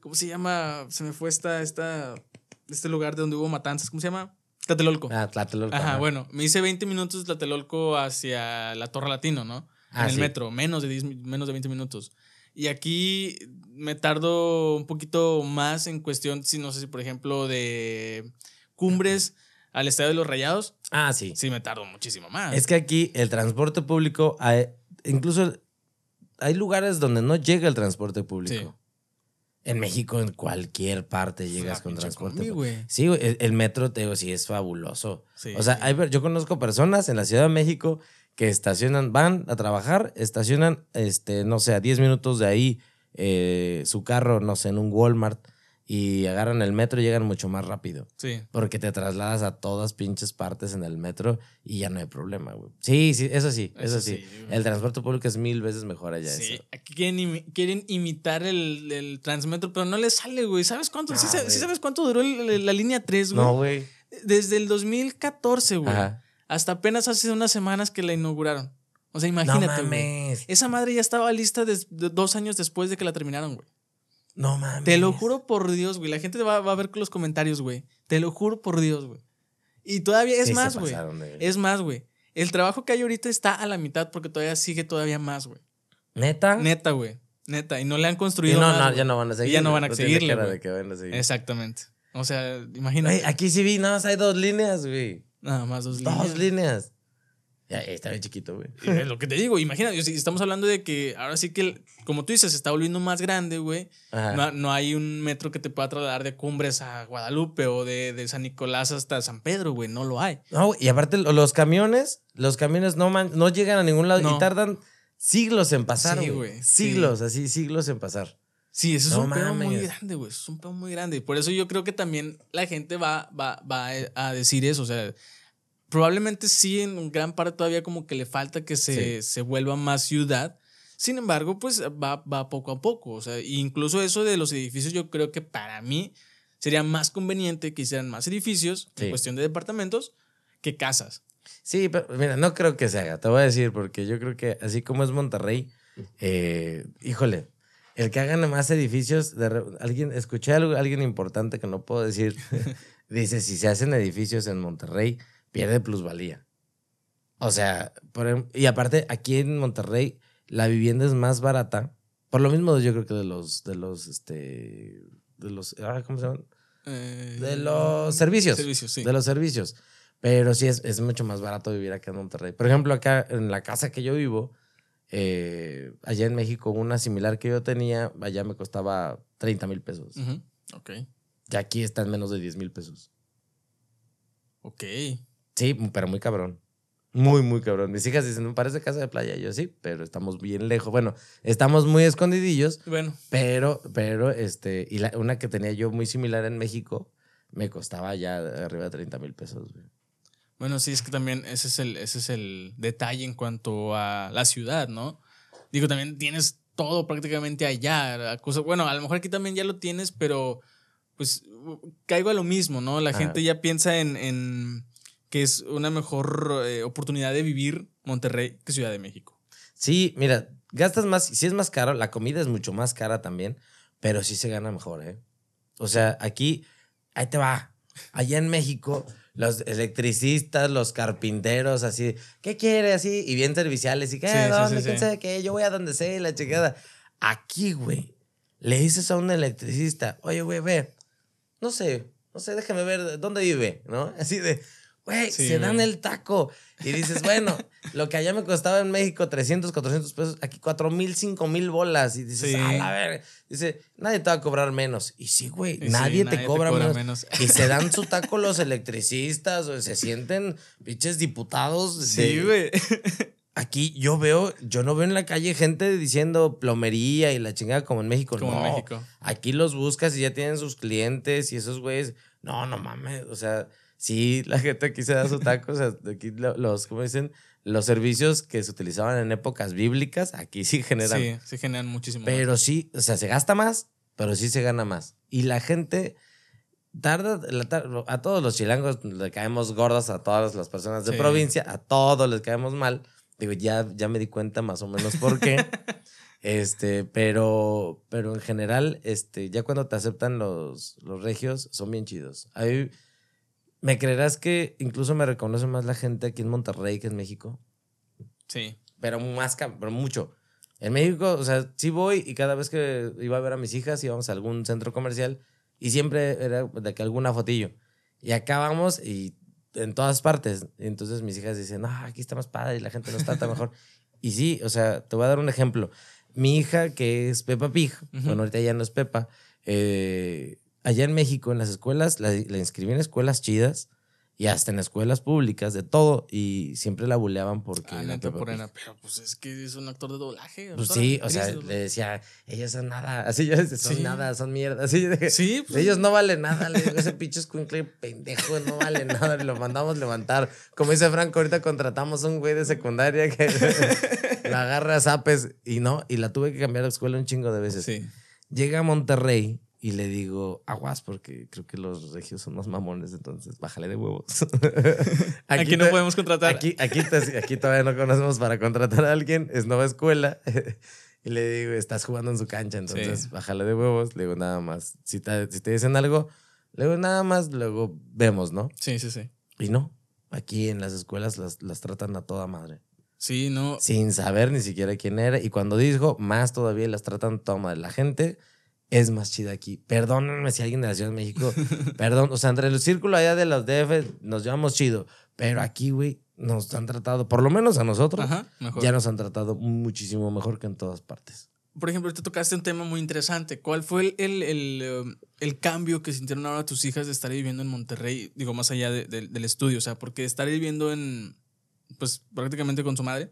¿cómo se llama? Se me fue esta, esta. Este lugar de donde hubo matanzas. ¿Cómo se llama? Tlatelolco. Ah, Tlatelolco, Ajá, ajá. bueno, me hice 20 minutos de Tlatelolco hacia la Torre Latino, ¿no? Ah, en el sí. metro, menos de, 10 mi- menos de 20 minutos. Y aquí me tardo un poquito más en cuestión, si no sé si por ejemplo de Cumbres al Estadio de los Rayados, Ah, sí. sí me tardo muchísimo más. Es que aquí el transporte público, hay- incluso hay lugares donde no llega el transporte público. Sí. En México, en cualquier parte llegas con transporte público. güey. Sí, el, el metro, te digo, sí es fabuloso. Sí. O sea, hay yo conozco personas en la Ciudad de México que estacionan, van a trabajar, estacionan, este, no sé, a 10 minutos de ahí eh, su carro, no sé, en un Walmart y agarran el metro y llegan mucho más rápido. Sí. Porque te trasladas a todas pinches partes en el metro y ya no hay problema, güey. Sí, sí, eso sí, eso, Eso sí. El transporte público es mil veces mejor allá. Sí, eso. aquí quieren, imi- quieren imitar el, el Transmetro, pero no les sale, güey. ¿Sabes cuánto? ¿Sí, Ah, sí sabes cuánto duró el- el- la línea 3, güey? No, güey. Desde el 2014, güey. Ajá. Hasta apenas hace unas semanas que la inauguraron. O sea, No imagínate, güey. mames. Esa madre ya estaba lista de- dos años después de que la terminaron, güey. No mames. Te lo juro por Dios, güey. La gente va, va a ver con los comentarios, güey. Te lo juro por Dios, güey. Y todavía es Sí, más, güey. Es más, güey. El trabajo que hay ahorita está a la mitad porque todavía sigue todavía más, güey. ¿Neta? Neta, güey. Neta. Y no le han Y construido no, más, no, güey. ya no van a seguir. ya no van a tiene seguirle, cara güey. de que van a seguir. Exactamente. O sea, imagínate. Aquí sí vi, nada más hay dos líneas, güey. Nada más dos Dos líneas. Ya, está bien chiquito, güey. Es lo que te digo, imagínate, si estamos hablando de que ahora sí que, como tú dices, se está volviendo más grande, güey. No, no hay un metro que te pueda trasladar de Cumbres a Guadalupe o de, de San Nicolás hasta San Pedro, güey. No lo hay. No, y aparte lo- los camiones, los camiones no, man- no llegan a ningún lado No. y tardan siglos en pasar, Sí, güey. sí. Siglos, así, siglos en pasar. Sí, eso es No un pedo muy mames. grande, güey. Es un pedo muy grande. Y por eso yo creo que también la gente va, va, va a decir eso. O sea, probablemente sí, en gran parte todavía como que le falta que se, se vuelva más ciudad. Sin embargo, pues va, va poco a poco. O sea, incluso eso de los edificios, yo creo que para mí sería más conveniente que hicieran más edificios en Sí. cuestión de departamentos que casas. Sí, pero mira, no creo que se haga, te voy a decir, porque yo creo que así como es Monterrey, eh, híjole, el que hagan más edificios, de alguien, escuché algo, alguien importante que no puedo decir, dice, si se hacen edificios en Monterrey, pierde plusvalía. O sea, por em- y aparte, aquí en Monterrey, la vivienda es más barata, por lo mismo yo creo que de los, de los, este, de los, ah, ¿cómo se llaman? Eh, De los servicios. Servicios, sí. De los servicios. Pero sí es, es mucho más barato vivir acá en Monterrey. Por ejemplo, acá en la casa que yo vivo, eh, allá en México, una similar que yo tenía, allá me costaba 30 mil pesos. Ok. Y aquí está en menos de 10 mil pesos. Ok. Sí, pero muy cabrón. Muy, muy cabrón. Mis hijas dicen, me parece casa de playa. Yo sí, pero estamos bien lejos. Bueno, estamos muy escondidillos, Bueno, pero, pero, este, y la- una que tenía yo muy similar en México, me costaba ya arriba de 30 mil pesos. güey. Bueno, sí, es que también ese es el, ese es el detalle en cuanto a la ciudad, ¿no? Digo, también tienes todo prácticamente allá. cosa- bueno, a lo mejor aquí también ya lo tienes, pero pues caigo a lo mismo, ¿no? La Ajá. gente ya piensa en, en que es una mejor eh, oportunidad de vivir Monterrey que Ciudad de México. Sí, mira, gastas más, sí es más caro, la comida es mucho más cara también, pero sí se gana mejor, ¿eh? O sea, aquí, ahí te va. allá en México, los electricistas, los carpinteros, así, ¿qué quiere? Así, y bien serviciales, y qué, Sí, ¿dónde? sí, ¿Quién sí. sabe qué? Yo voy a donde sea, y la chingada. Aquí, güey, le dices a un electricista, oye, güey, ve, no sé, no sé, déjame ver dónde vive, ¿no? Así de, güey, Sí, se dan el taco. Y dices, bueno, lo que allá me costaba en México 300, 400 pesos, aquí 4 mil, 5 mil bolas. Y dices, Sí. a la verga. Dice, nadie te va a cobrar menos. Y sí, güey, Y sí, nadie, te cobra, menos. Y se dan su taco los electricistas, o se sienten pinches diputados. Sí, güey. Aquí yo veo, yo no veo en la calle gente diciendo plomería y la chingada como en México. Como en no. México. Aquí los buscas y ya tienen sus clientes y esos güeyes. No, no mames. O sea, sí, la gente aquí se da su taco. O sea, aquí lo- los, ¿cómo dicen? Los servicios que se utilizaban en épocas bíblicas, aquí sí generan. Sí, sí generan muchísimo. Pero sí, o sea, se gasta más, pero sí se gana más. Y la gente tarda, la a todos los chilangos le caemos gordos, a todas las personas de Sí. provincia, a todos les caemos mal. Digo, ya, ya me di cuenta más o menos por qué. este, pero, pero en general, este, ya cuando te aceptan los, los regios, son bien chidos. Ahí, ¿Me creerás que incluso me reconoce más la gente aquí en Monterrey que en México? Sí. pero más, pero mucho. En México, o sea, sí voy y cada vez que iba a ver a mis hijas íbamos a algún centro comercial y siempre era de que alguna fotillo. Y acá vamos y en todas partes. Entonces mis hijas dicen, ah, aquí está más padre y la gente nos trata mejor. y sí, o sea, te voy a dar un ejemplo. Mi hija, que es Peppa Pig, bueno, ahorita ya no es Peppa, eh, allá en México, en las escuelas, la, la inscribí en escuelas chidas y hasta en escuelas públicas, de todo, y siempre la buleaban porque Ah, Peppa por. Ana, pero pues es que es un actor de doblaje. Pues sí, o sea, le decía, ellos son nada, así yo decía, son Sí. nada, son mierda, así yo dije, Sí, pues, ellos no valen nada, le digo, ese pinche escuincle pendejo no vale nada, lo mandamos levantar. Como dice Franco, ahorita contratamos a un güey de secundaria que la agarra a zapes y no, y la tuve que cambiar de escuela un chingo de veces. Sí. Llega a Monterrey y le digo, aguas, porque creo que los regios son más mamones, entonces bájale de huevos. Aquí, no te- podemos contratar. Aquí, aquí, te- aquí todavía no conocemos para contratar a alguien, es nueva escuela. y le digo, estás jugando en su cancha, entonces Sí. bájale de huevos. Le digo, nada más. Si te, si te dicen algo, le digo, nada más, luego vemos, ¿no? Sí, sí, sí. Y no, aquí en las escuelas las, las tratan a toda madre. Sí, no. Sin saber ni siquiera quién era. Y cuando dijo, más todavía las tratan a toda madre. La gente es más chida aquí. Perdónenme si alguien de la Ciudad de México, perdón, o sea, entre el círculo allá de los DF nos llevamos chido. Pero aquí, güey, nos han tratado, por lo menos a nosotros, Ajá, mejor. ya nos han tratado muchísimo mejor que en todas partes. Por ejemplo, ahorita tocaste un tema muy interesante. ¿Cuál fue el, el, el, um, el cambio que sintieron ahora tus hijas de estar viviendo en Monterrey? Digo, más allá de- de- del estudio. O sea, porque estar viviendo en, pues prácticamente con su madre,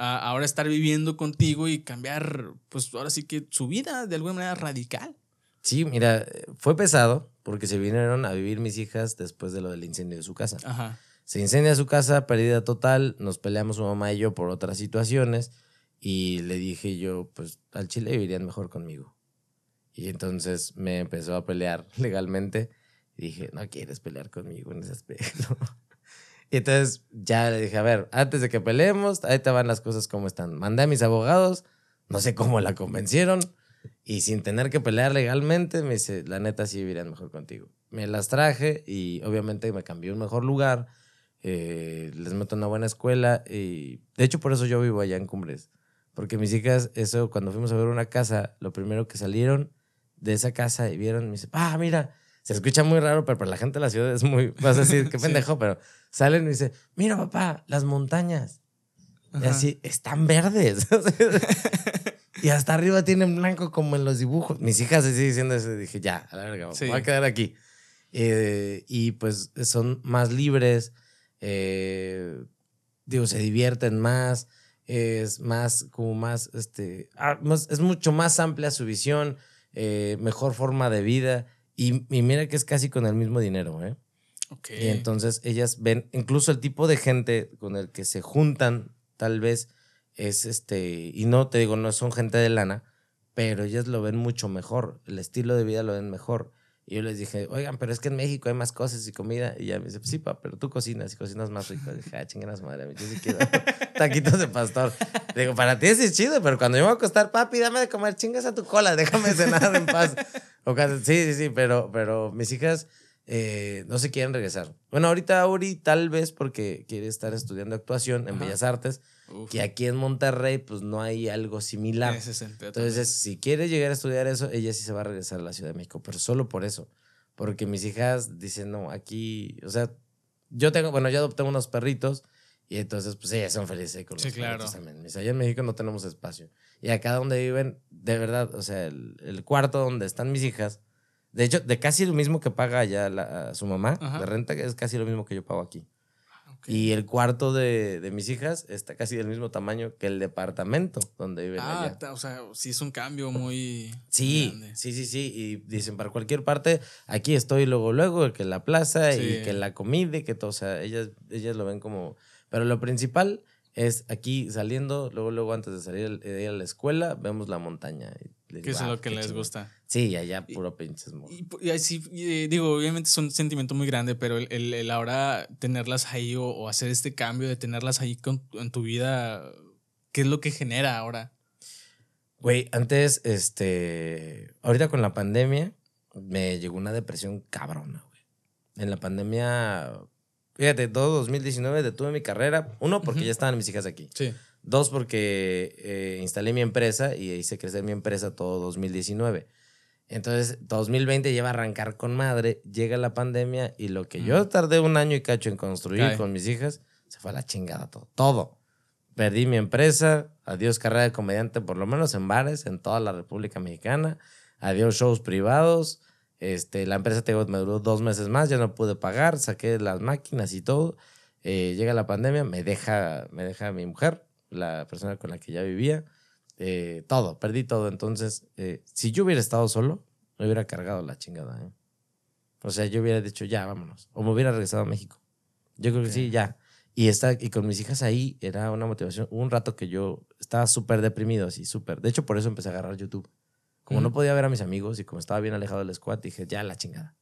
a ahora estar viviendo contigo y cambiar, pues ahora sí que su vida de alguna manera radical. Sí, mira, fue pesado porque se vinieron a vivir mis hijas después de lo del incendio de su casa. Ajá. Se incendia su casa, pérdida total, nos peleamos su mamá y yo por otras situaciones y le dije yo, pues al chile vivirían mejor conmigo. Y entonces me empezó a pelear legalmente y dije, no quieres pelear conmigo en ese aspecto. y entonces ya le dije, a ver, antes de que peleemos, ahí te van las cosas como están. Mandé a mis abogados, no sé cómo la convencieron y sin tener que pelear legalmente, me dice, la neta sí vivirían mejor contigo. Me las traje y obviamente me cambió a un mejor lugar eh, les meto una buena escuela y de hecho por eso yo vivo allá en Cumbres, porque mis hijas, eso cuando fuimos a ver una casa, lo primero que salieron de esa casa y vieron, me dice, ah, mira, se escucha muy raro, pero para la gente de la ciudad es muy, vas a decir, qué Sí. pendejo, pero salen y me dice, mira papá, las montañas, y así, están verdes. y hasta arriba tienen blanco como en los dibujos. Mis hijas así diciendo eso, dije, ya, a la verga, Sí. voy a quedar aquí. Eh, y pues son más libres, eh, digo, se divierten más, es más, como más, este, ah, más- es mucho más amplia su visión, eh, mejor forma de vida. Y, y mira que es casi con el mismo dinero, ¿eh? Y entonces ellas ven, incluso el tipo de gente con el que se juntan, tal vez es este, y no te digo, no son gente de lana, pero ellas lo ven mucho mejor, el estilo de vida lo ven mejor. Y yo les dije, oigan, pero es que en México hay más cosas y comida. Y ella me dice, pues sí, pa, pero tú cocinas y cocinas más rico. Y dije, ah, su madre, yo sí quiero taquitos de pastor. Le digo, para ti sí es chido, pero cuando yo me voy a acostar, papi, dame de comer, chingas a tu cola, déjame cenar en paz. O cuando- sí, sí, sí, pero, pero mis hijas eh, no se quieren regresar. Bueno, ahorita Auri tal vez porque quiere estar estudiando actuación en Ajá. Bellas Artes, Uf, que aquí en Monterrey pues no hay algo similar. ese es el pedo Entonces, si quiere llegar a estudiar eso, ella sí se va a regresar a la Ciudad de México, pero solo por eso. Porque mis hijas dicen, no, aquí, o sea, yo tengo, bueno, yo adopté unos perritos y entonces, pues ellas son felices con Sí, los claro. perritos también. Mis- Allá en México no tenemos espacio. Y acá donde viven, de verdad, o sea, el, el cuarto donde están mis hijas, de hecho, de casi lo mismo que paga allá la- su mamá Ajá. de renta, es casi lo mismo que yo pago aquí. Ok. Y el cuarto de, de mis hijas está casi del mismo tamaño que el departamento donde viven Ah, allá. ta- o sea, sí es un cambio muy Sí, grande. sí, sí, sí. Y dicen, para cualquier parte, aquí estoy luego, luego, que la plaza Sí. y que la comida y que todo. O sea, ellas, ellas lo ven como. Pero lo principal es aquí saliendo, luego, luego, antes de salir de ir a la escuela, vemos la montaña. Y les Que es "Ah, lo que les chingón". gusta. Sí, allá puro pinches. Y, y así, y, eh, digo, obviamente es un sentimiento muy grande, pero el, el- el ahora tenerlas ahí o, o hacer este cambio de tenerlas ahí con- en tu vida, ¿qué es lo que genera ahora? Güey, antes, este. Ahorita con la pandemia, me llegó una depresión cabrona, güey. En la pandemia. Fíjate, todo 2019 detuve mi carrera. Uno, porque ya estaban mis hijas aquí. Sí. Dos, porque eh, instalé mi empresa y hice crecer mi empresa todo 2019. Entonces, 2020 lleva a arrancar con madre, llega la pandemia y lo que yo Mm. tardé un año y cacho en construir Cae. con mis hijas, se fue a la chingada todo. Todo. Perdí mi empresa, adiós carrera de comediante, por lo menos en bares, en toda la República Mexicana, adiós shows privados. Este, la empresa te digo, me duró dos meses más, ya no pude pagar, saqué las máquinas y todo. Eh, llega la pandemia, me deja, me deja mi mujer, la persona con la que ya vivía. eh, todo, perdí todo. Entonces, eh, si yo hubiera estado solo, me hubiera cargado la chingada. ¿eh? O sea, yo hubiera dicho, ya, vámonos. O me hubiera regresado a México. Yo creo que sí, ya. Y, está, y con mis hijas ahí era una motivación. Hubo un rato que yo estaba súper deprimido, así, súper. De hecho, por eso empecé a agarrar YouTube. Como no podía ver a mis amigos y como estaba bien alejado del squad, dije, ya, la chingada.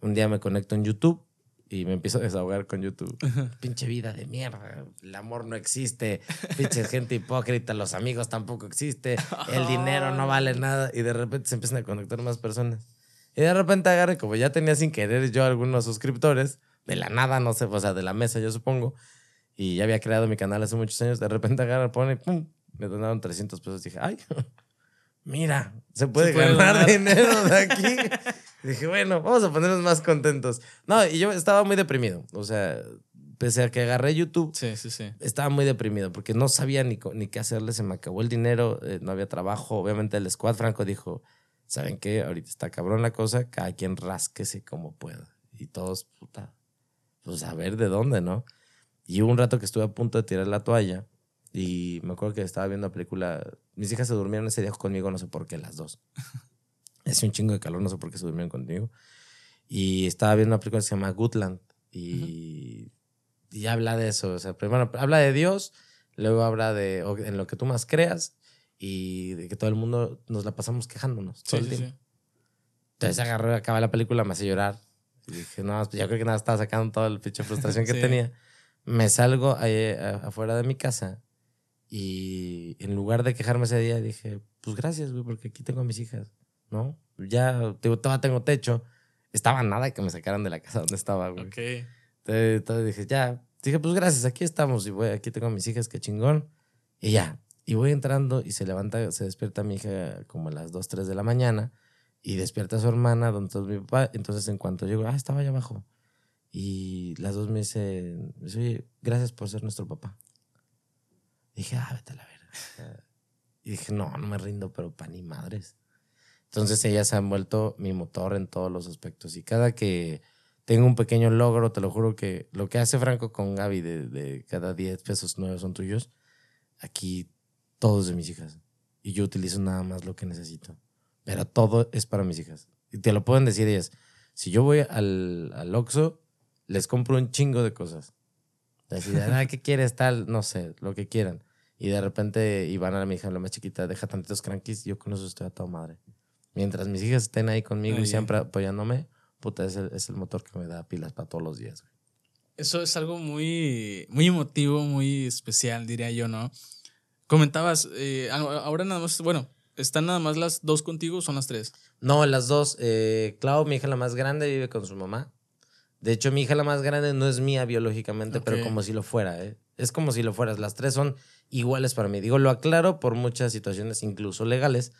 Un día me conecto en YouTube y me empiezo a desahogar con YouTube. Pinche vida de mierda. El amor no existe. Pinche gente hipócrita. Los amigos tampoco existe. El dinero no vale nada. Y de repente se empiezan a conectar más personas. Y de repente agarré, como ya tenía sin querer yo algunos suscriptores, de la nada, no sé, o sea, de la mesa, yo supongo. Y ya había creado mi canal hace muchos años. De repente agarra, pone, pum, me donaron 300 pesos. Dije, ay, mira, se puede, puede ganar donar. dinero de aquí. Dije, bueno, vamos a ponernos más contentos. No, y yo estaba muy deprimido. O sea, pese a que agarré YouTube, Sí, sí, sí. estaba muy deprimido porque no sabía ni, ni qué hacerle. Se me acabó el dinero, eh, no había trabajo. Obviamente el squad Franco dijo, ¿saben qué? Ahorita está cabrón la cosa, cada quien rásquese como pueda. Y todos, puta, pues a ver de dónde, ¿no? Y hubo un rato que estuve a punto de tirar la toalla y me acuerdo que estaba viendo la película. Mis hijas se durmieron ese día conmigo, no sé por qué, las dos. Hacía un chingo de calor, no sé por qué se durmieron conmigo. Y estaba viendo una película que se llama Goodland y, y habla de eso. O sea, primero habla de Dios, luego habla de en lo que tú más creas y de que todo el mundo nos la pasamos quejándonos todo Sí, el sí, tiempo. sí. Entonces agarré, acaba la película, me hace llorar. Y dije, no, pues yo creo que nada, estaba sacando toda la pinche frustración que tenía. Me salgo ahí, a- afuera de mi casa y en lugar de quejarme ese día, dije, pues gracias, güey, porque aquí tengo a mis hijas, ¿no? Ya, digo, todavía tengo techo. Estaba nada que me sacaran de la casa donde estaba, güey. Ok. Entonces, entonces dije, ya. Dije, pues gracias, aquí estamos. Y voy, aquí tengo a mis hijas, qué chingón. Y ya. Y voy entrando y se levanta, se despierta mi hija como a las 2, 3 de la mañana. Y despierta a su hermana, donde está mi papá. Entonces, en cuanto llego, ah, estaba allá abajo. Y las dos me dicen, oye, gracias por ser nuestro papá. Dije, ah, vete a la verga. Y dije, no, no me rindo, pero pa' ni madres. Entonces ellas se han vuelto mi motor en todos los aspectos. Y cada que tengo un pequeño logro, te lo juro que lo que hace Franco con Gaby de, de cada 10 pesos nuevos son tuyos, aquí todos de mis hijas. Y yo utilizo nada más lo que necesito. Pero todo es para mis hijas. Y te lo pueden decir ellas. Si yo voy al, al Oxxo, les compro un chingo de cosas. Decir, ah, ¿qué quieres? Tal, no sé, lo que quieran. Y de repente Ivana, mi hija, la más chiquita, deja tantitos crankies. Yo con eso estoy a toda madre. Mientras mis hijas estén ahí conmigo y siempre apoyándome, puta, es el, es el motor que me da pilas para todos los días. güey. Eso es algo muy, muy emotivo, muy especial, diría yo, ¿no? Comentabas, eh, ahora nada más, bueno, ¿Están nada más las dos contigo o son las tres? No, las dos. Eh, Clau, mi hija la más grande, vive con su mamá. De hecho, mi hija la más grande no es mía biológicamente, pero Ok. como si lo fuera. ¿eh? Es como si lo fueras. Las tres son iguales para mí. Digo, lo aclaro por muchas situaciones, incluso legales,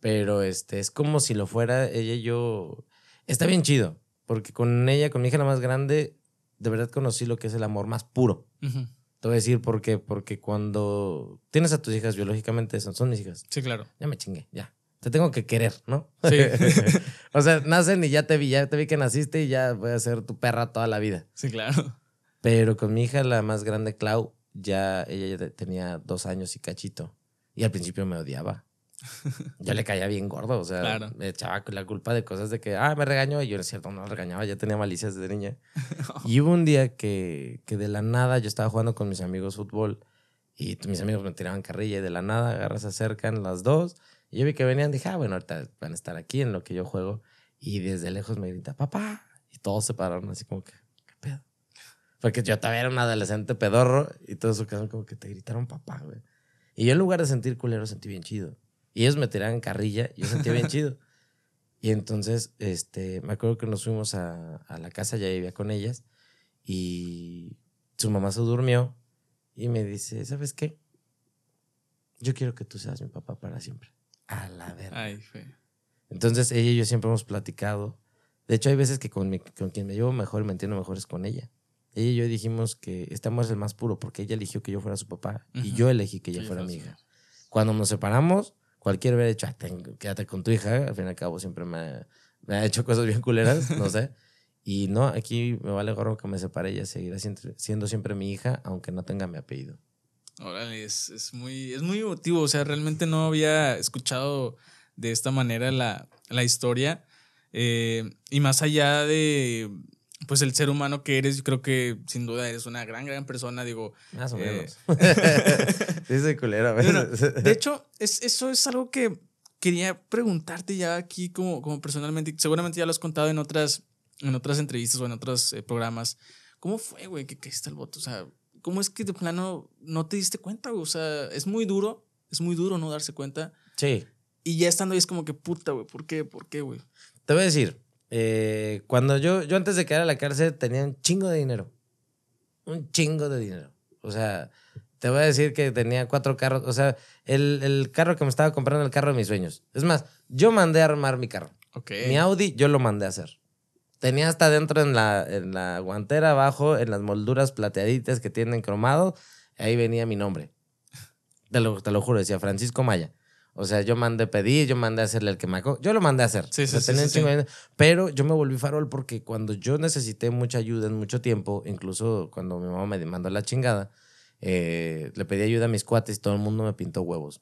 pero este, es como si lo fuera ella y yo. Está bien chido, porque con ella, con mi hija la más grande, de verdad conocí lo que es el amor más puro. Te voy a decir por qué. Porque cuando tienes a tus hijas biológicamente, son, son mis hijas. Sí, claro. Ya me chingué, ya. Te tengo que querer, ¿no? Sí. o sea, nacen y ya te vi, ya te vi que naciste y ya voy a ser tu perra toda la vida. Sí, claro. Pero con mi hija, la más grande, Clau, ya ella ya tenía dos años y cachito. Y al principio me odiaba. Yo le caía bien gordo, o sea, Claro. me echaba la culpa de cosas de que, ah, me regañó. Y yo, es cierto, no la regañaba, ya tenía malicias desde niña. Y hubo un día que, que de la nada yo estaba jugando con mis amigos fútbol y mis amigos me tiraban carrilla y de la nada agarras se acercan las dos y yo vi que venían dije, ah, bueno, ahorita van a estar aquí en lo que yo juego y desde lejos me grita, papá, y todos se pararon así como que, ¿qué pedo? Porque yo todavía era un adolescente pedorro y todos se quedaron como que te gritaron papá, güey. Y yo en lugar de sentir culero sentí bien chido. Y ellos me tiraban carrilla y yo sentía bien chido. Y entonces, este, me acuerdo que nos fuimos a, a la casa, ya vivía con ellas, y su mamá se durmió y me dice, ¿sabes qué? Yo quiero que tú seas mi papá para siempre. A la verga. Ay, fe. Entonces, ella y yo siempre hemos platicado. De hecho, hay veces que con, mi- con quien me llevo mejor y me entiendo mejor es con ella. Ella y yo dijimos que este amor es el más puro porque ella eligió que yo fuera su papá y Ujú. yo elegí que ella Sí, fuera fue mi hija. Cuando nos separamos, cualquiera hubiera dicho, "Ah, ten- quédate con tu hija. Al fin y al cabo, siempre me, me ha hecho cosas bien culeras, no sé. Y no, aquí me vale gorro que me separe. Ella seguirá siendo siempre mi hija, aunque no tenga mi apellido. Órale, es, es muy, es muy emotivo. O sea, realmente no había escuchado de esta manera la, la historia. Eh, y más allá de pues el ser humano que eres, yo creo que sin duda eres una gran, gran persona. Digo, Más o Eh. menos. sí, soy culero a Bueno, de hecho, es, eso es algo que quería preguntarte ya aquí como, como personalmente. Seguramente ya lo has contado en otras, en otras entrevistas o en otros eh, programas. ¿Cómo fue, güey, que caíste el voto? O sea, ¿cómo es que de plano no te diste cuenta, güey? O sea, es muy duro, es muy duro no darse cuenta. sí. Y ya estando ahí es como que puta, güey, ¿por qué? ¿Por qué, güey? Te voy a decir, eh, cuando yo, yo antes de quedar a la cárcel tenía un chingo de dinero. Un chingo de dinero. O sea, te voy a decir que tenía cuatro carros. O sea, el, el carro que me estaba comprando, el carro de mis sueños. Es más, yo mandé a armar mi carro. Mi Audi, yo lo mandé a hacer. Tenía hasta dentro en la, en la guantera, abajo, en las molduras plateaditas que tienen cromado. Ahí venía mi nombre. Te lo, te lo juro, decía Francisco Maya. O sea, yo mandé pedir, yo mandé a hacerle el quemaco. Yo lo mandé a hacer. Sí, O sea, sí, sí. Pero yo me volví farol porque cuando yo necesité mucha ayuda en mucho tiempo, incluso cuando mi mamá me mandó la chingada, eh, le pedí ayuda a mis cuates y todo el mundo me pintó huevos.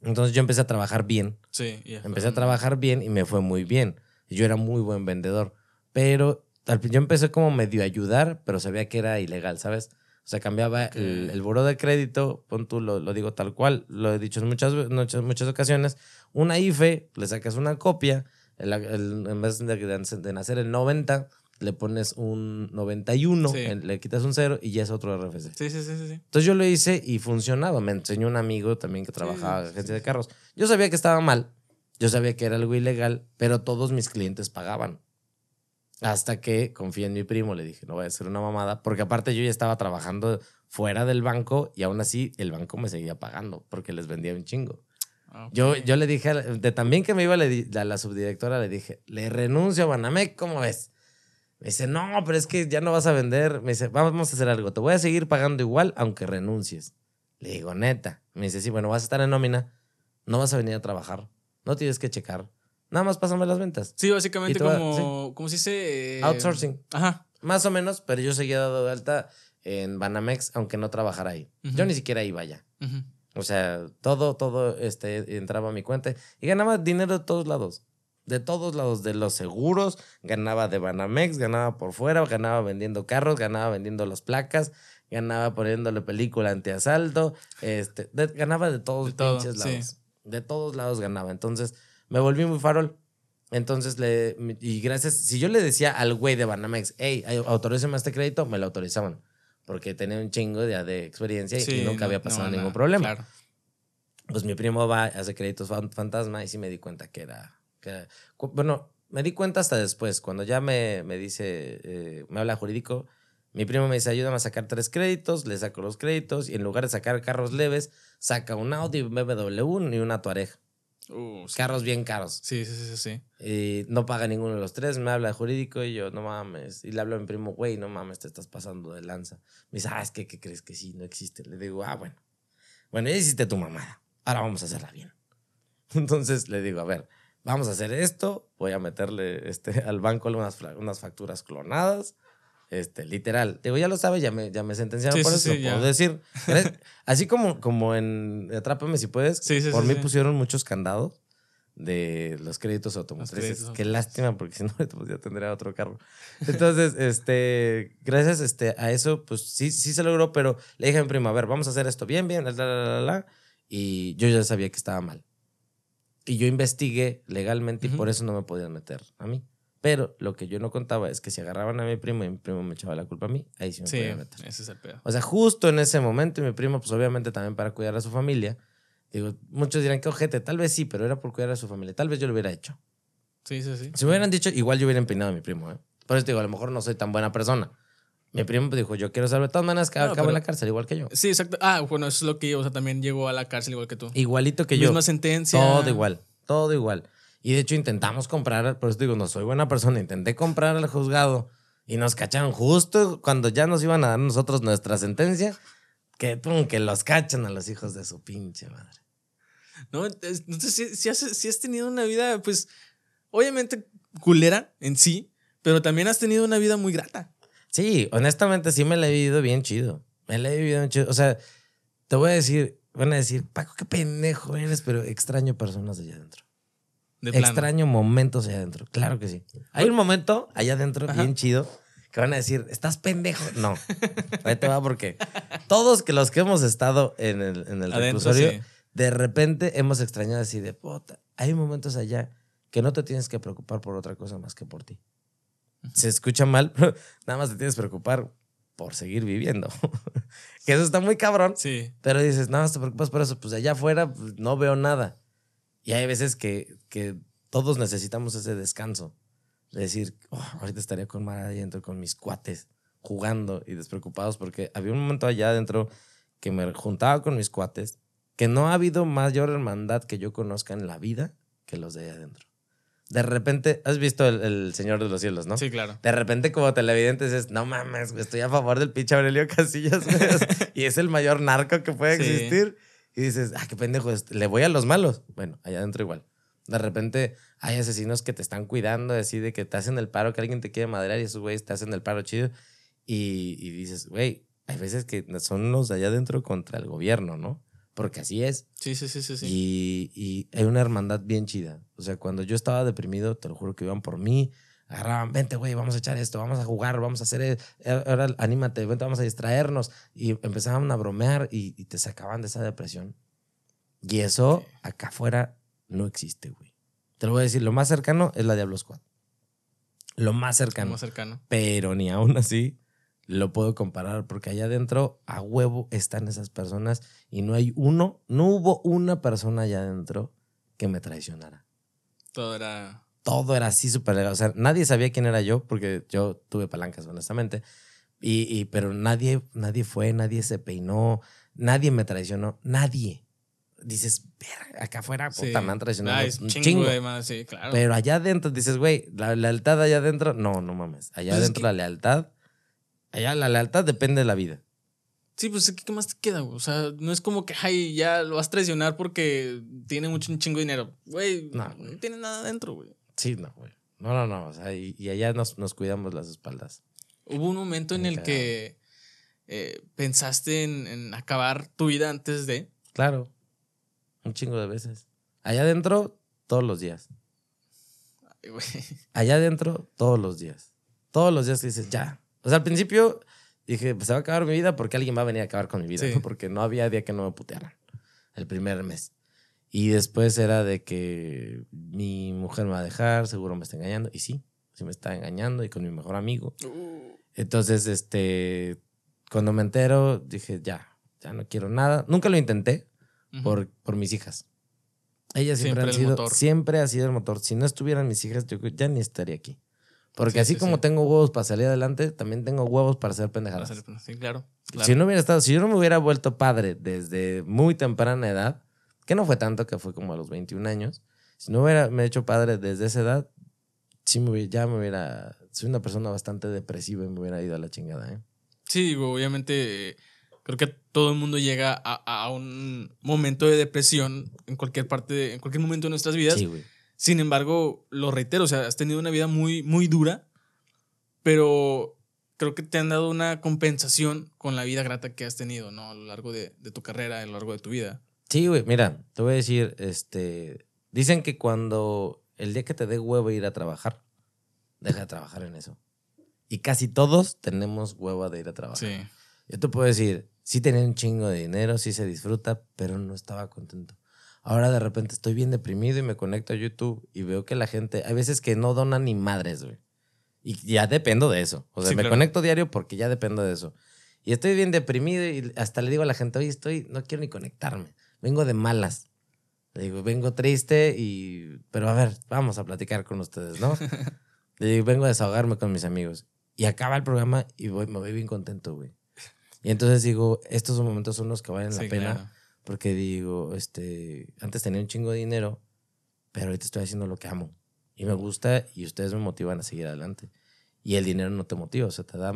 Entonces yo empecé a trabajar bien. Sí, ya. Empecé a trabajar bien y me fue muy bien. Yo era muy buen vendedor. Pero yo empecé como medio a ayudar, pero sabía que era ilegal, ¿sabes? O sea, cambiaba Ok. el, el buró de crédito, pon tú, lo, lo digo tal cual, lo he dicho en muchas, muchas, muchas ocasiones. Una IFE, le sacas una copia, el- el- en vez de, de nacer el 90, le pones un 91, Sí. le quitas un 0 y ya es otro RFC. Sí, sí, sí, sí. sí. Entonces yo lo hice y funcionaba. Me enseñó un amigo también que trabajaba en sí, agencia sí, de carros. Yo sabía que estaba mal, yo sabía que era algo ilegal, pero todos mis clientes pagaban. Hasta que confié en mi primo, le dije, no voy a hacer una mamada, porque aparte yo ya estaba trabajando fuera del banco y aún así el banco me seguía pagando porque les vendía un chingo. Ah. Yo, yo le dije, de también que me iba, le di- a la subdirectora le dije, le renuncio a Banamec, ¿cómo ves? Me dice, no, pero es que ya no vas a vender. Me dice, vamos a hacer algo, te voy a seguir pagando igual aunque renuncies. Le digo, neta. Me dice, sí, bueno, vas a estar en nómina, no vas a venir a trabajar, no tienes que checar, nada más pásame las ventas. Sí, básicamente te va- como, ¿cómo se dice? Eh, Outsourcing. Ajá. Más o menos, pero yo seguía dado de alta en Banamex, aunque no trabajara ahí. Yo ni siquiera iba allá. ujú. O sea, todo, todo este, entraba a mi cuenta y ganaba dinero de todos lados. De todos lados, de los seguros, ganaba de Banamex, ganaba por fuera, ganaba vendiendo carros, ganaba vendiendo las placas, ganaba poniéndole película antiasalto, este, de- ganaba de todos De todo, pinches sí. lados. De todos lados ganaba. Entonces, me volví muy farol. Entonces, le, y gracias, si yo le decía al güey de Banamex, hey, autorízame este crédito, me lo autorizaban. Porque tenía un chingo de, de experiencia y- Sí, y nunca no- había no, pasado nada, ningún problema. Claro. Pues mi primo va, hace créditos fan- fantasma y sí me di cuenta que era, que era- cu- Bueno, me di cuenta hasta después, cuando ya me, me dice, eh, me habla jurídico, mi primo me dice, ayúdame a sacar tres créditos, le saco los créditos y en lugar de sacar carros leves, saca un Audi, un BMW y una Touareg. Uh, sí. Carros bien caros. Sí, sí, sí, sí. Y no paga ninguno de los tres, me habla de jurídico y yo, no mames. Y le hablo a mi primo, güey, no mames, te estás pasando de lanza. Me dice, ah, es que, ¿qué crees que sí? No existe. Le digo, ah, bueno. Bueno, ya hiciste tu mamada. Ahora vamos a hacerla bien. Entonces le digo, a ver, vamos a hacer esto. Voy a meterle este, al banco unas, unas facturas clonadas. Este, literal. Digo, ya lo sabes, ya me, ya me sentenciaron Sí, por sí, eso, sí, lo puedo decir. Así como, como en Atrápame si puedes, por mí pusieron muchos candados de los créditos automotrices. créditos Qué lástima, porque si no, pues ya tendría otro carro. Entonces, este, gracias este, a eso, pues sí, sí se logró, pero le dije a mi primo, a ver, vamos a hacer esto bien, bien, la, la, la, la. Y yo ya sabía que estaba mal. Y yo investigué legalmente y Ujú. por eso no me podían meter a mí. Pero lo que yo no contaba es que si agarraban a mi primo y mi primo me echaba la culpa a mí, ahí sí me Sí, podían meter. ese es el pedo. O sea, justo en ese momento, y mi primo, pues obviamente también para cuidar a su familia. Digo, muchos dirán que ojete, tal vez sí, pero era por cuidar a su familia. Tal vez yo lo hubiera hecho. Sí, sí, sí. Si me hubieran dicho, igual yo hubiera empinado a mi primo, ¿eh? Por eso digo, a lo mejor no soy tan buena persona. Mi primo dijo, yo quiero saber de todas maneras que No, acabo en pero- la cárcel, igual que yo. Sí, exacto. Ah, bueno, eso es lo que yo, o sea, también llegó a la cárcel igual que tú. Igualito que yo. Misma sentencia. Todo igual, todo igual. Y de hecho intentamos comprar, por eso digo, no soy buena persona, intenté comprar al juzgado y nos cacharon justo cuando ya nos iban a dar nosotros nuestra sentencia, que, pum, que los cachan a los hijos de su pinche madre. ¿No? Es- Entonces, si, si has, si has tenido una vida, pues, obviamente culera en sí, pero también has tenido una vida muy grata. Sí, honestamente sí me la he vivido bien chido. Me la he vivido bien chido. O sea, te voy a decir, van a decir, Paco, qué pendejo eres, pero extraño personas allá adentro. De plano. Extraño momentos allá adentro. Claro que sí. Hay un momento allá adentro Ajá. bien chido que van a decir, ¿estás pendejo? No. Ahí te va porque todos que los que hemos estado en el, en el Adentro, reclusorio, sí. de repente hemos extrañado así de puta. Hay momentos allá que no te tienes que preocupar por otra cosa más que por ti. Se escucha mal, pero nada más te tienes que preocupar por seguir viviendo. que eso está muy cabrón. Sí. Pero dices, nada más te preocupas por eso. Pues allá afuera pues, no veo nada. Y hay veces que, que todos necesitamos ese descanso. De decir, "Oh, ahorita estaría con Mara adentro, con mis cuates, jugando y despreocupados. Porque había un momento allá adentro que me juntaba con mis cuates, que no ha habido mayor hermandad que yo conozca en la vida que los de allá adentro. De repente, has visto el, el Señor de los Cielos, ¿no? Sí, claro. De repente, como televidente, dices, no mames, estoy a favor del pinche Aurelio Casillas, y es el mayor narco que puede Sí. existir. Y dices, ah, qué pendejo, este, le voy a los malos. Bueno, allá adentro igual. De repente hay asesinos que te están cuidando, así de que te hacen el paro, que alguien te quiere madrear y esos güeyes te hacen el paro chido. Y, y dices, güey, hay veces que son los de allá adentro contra el gobierno, ¿no? Porque así es. Sí, sí, sí, sí. sí. Y, y hay una hermandad bien chida. O sea, cuando yo estaba deprimido, te lo juro que iban por mí, agarraban, vente, güey, vamos a echar esto, vamos a jugar, vamos a hacer, e- ahora anímate, vente, vamos a distraernos. Y empezaban a bromear y, y te sacaban de esa depresión. Y eso Ok. acá afuera no existe, güey. Te lo voy a decir, lo más cercano es la Diablo Squad. Lo más cercano. Más cercano. Pero ni aún así lo puedo comparar porque allá adentro a huevo están esas personas y no hay uno, no hubo una persona allá adentro que me traicionara. Todo era. Todo era así súper legal. O sea, nadie sabía quién era yo porque yo tuve palancas, honestamente. Y, y- pero nadie, nadie fue, nadie se peinó, nadie me traicionó, nadie. Dices, "Verga, acá afuera, Sí. puta, me han traicionado Ay, un chingo, sí, claro. Pero allá adentro dices, güey, la lealtad allá adentro, no, no mames. Allá Pues es adentro que- la lealtad, allá la lealtad depende de la vida. Sí, pues ¿qué más te queda, güey? O sea, no es como que, ay, ya lo vas a traicionar porque tiene mucho un chingo de dinero. Güey, No, no, tiene nada adentro, güey. Sí, no, güey. No, no, no. O sea, y, y allá nos, nos cuidamos las espaldas. Hubo un momento en el que eh, pensaste en, en acabar tu vida antes de. Claro. Un chingo de veces. Allá adentro, todos los días. Ay, güey. Allá adentro, todos los días. Todos los días que dices, ya. O sea, al principio dije, pues se va a acabar mi vida porque alguien va a venir a acabar con mi vida. Porque no había día que no me putearan. El primer mes. Y después era de que mi mujer me va a dejar, seguro me está engañando. Y sí, sí me está engañando y con mi mejor amigo. Uh, Entonces, este, cuando me entero, dije, ya, ya no quiero nada. Nunca lo intenté, por, por mis hijas. Ellas siempre, Siempre han sido, motor. siempre ha sido el motor. Si no estuvieran mis hijas, yo ya ni estaría aquí. Porque Sí, así sí, como sí. tengo huevos para salir adelante, también tengo huevos para hacer Para pendejadas. hacer- Sí, claro. claro. Si no hubiera estado, si yo no me hubiera vuelto padre desde muy temprana edad, que no fue tanto, que fue como a los 21 años, si no hubiera me hecho padre desde esa edad, sí me hubiera, ya me hubiera, soy una persona bastante depresiva y me hubiera ido a la chingada, ¿eh? Sí, digo, obviamente creo que todo el mundo llega a, a un momento de depresión en cualquier parte, en cualquier momento de nuestras vidas. Sí, güey. Sin embargo, lo reitero, o sea, has tenido una vida muy, muy dura, pero creo que te han dado una compensación con la vida grata que has tenido, ¿no? A lo largo de, de tu carrera, a lo largo de tu vida. Sí, güey, mira, te voy a decir, este, dicen que cuando el día que te dé huevo ir a trabajar, deja de trabajar en eso. Y casi todos tenemos hueva de ir a trabajar. Sí. Yo te puedo decir, sí tenía un chingo de dinero, sí se disfruta, pero no estaba contento. Ahora de repente estoy bien deprimido y me conecto a YouTube y veo que la gente, hay veces que no donan ni madres, güey. Y ya dependo de eso. O sea, Sí, me claro. conecto diario porque ya dependo de eso. Y estoy bien deprimido y hasta le digo a la gente, oye, estoy, no quiero ni conectarme. Vengo de malas. Le digo, vengo triste y... Pero a ver, vamos a platicar con ustedes, ¿no? Le digo, vengo a desahogarme con mis amigos. Y acaba el programa y voy, me voy bien contento, güey. Y entonces digo, estos momentos son los que valen la pena. claro. Porque digo, este, antes tenía un chingo de dinero, pero ahorita estoy haciendo lo que amo. Y me gusta y ustedes me motivan a seguir adelante. Y el dinero no te motiva, o sea, te da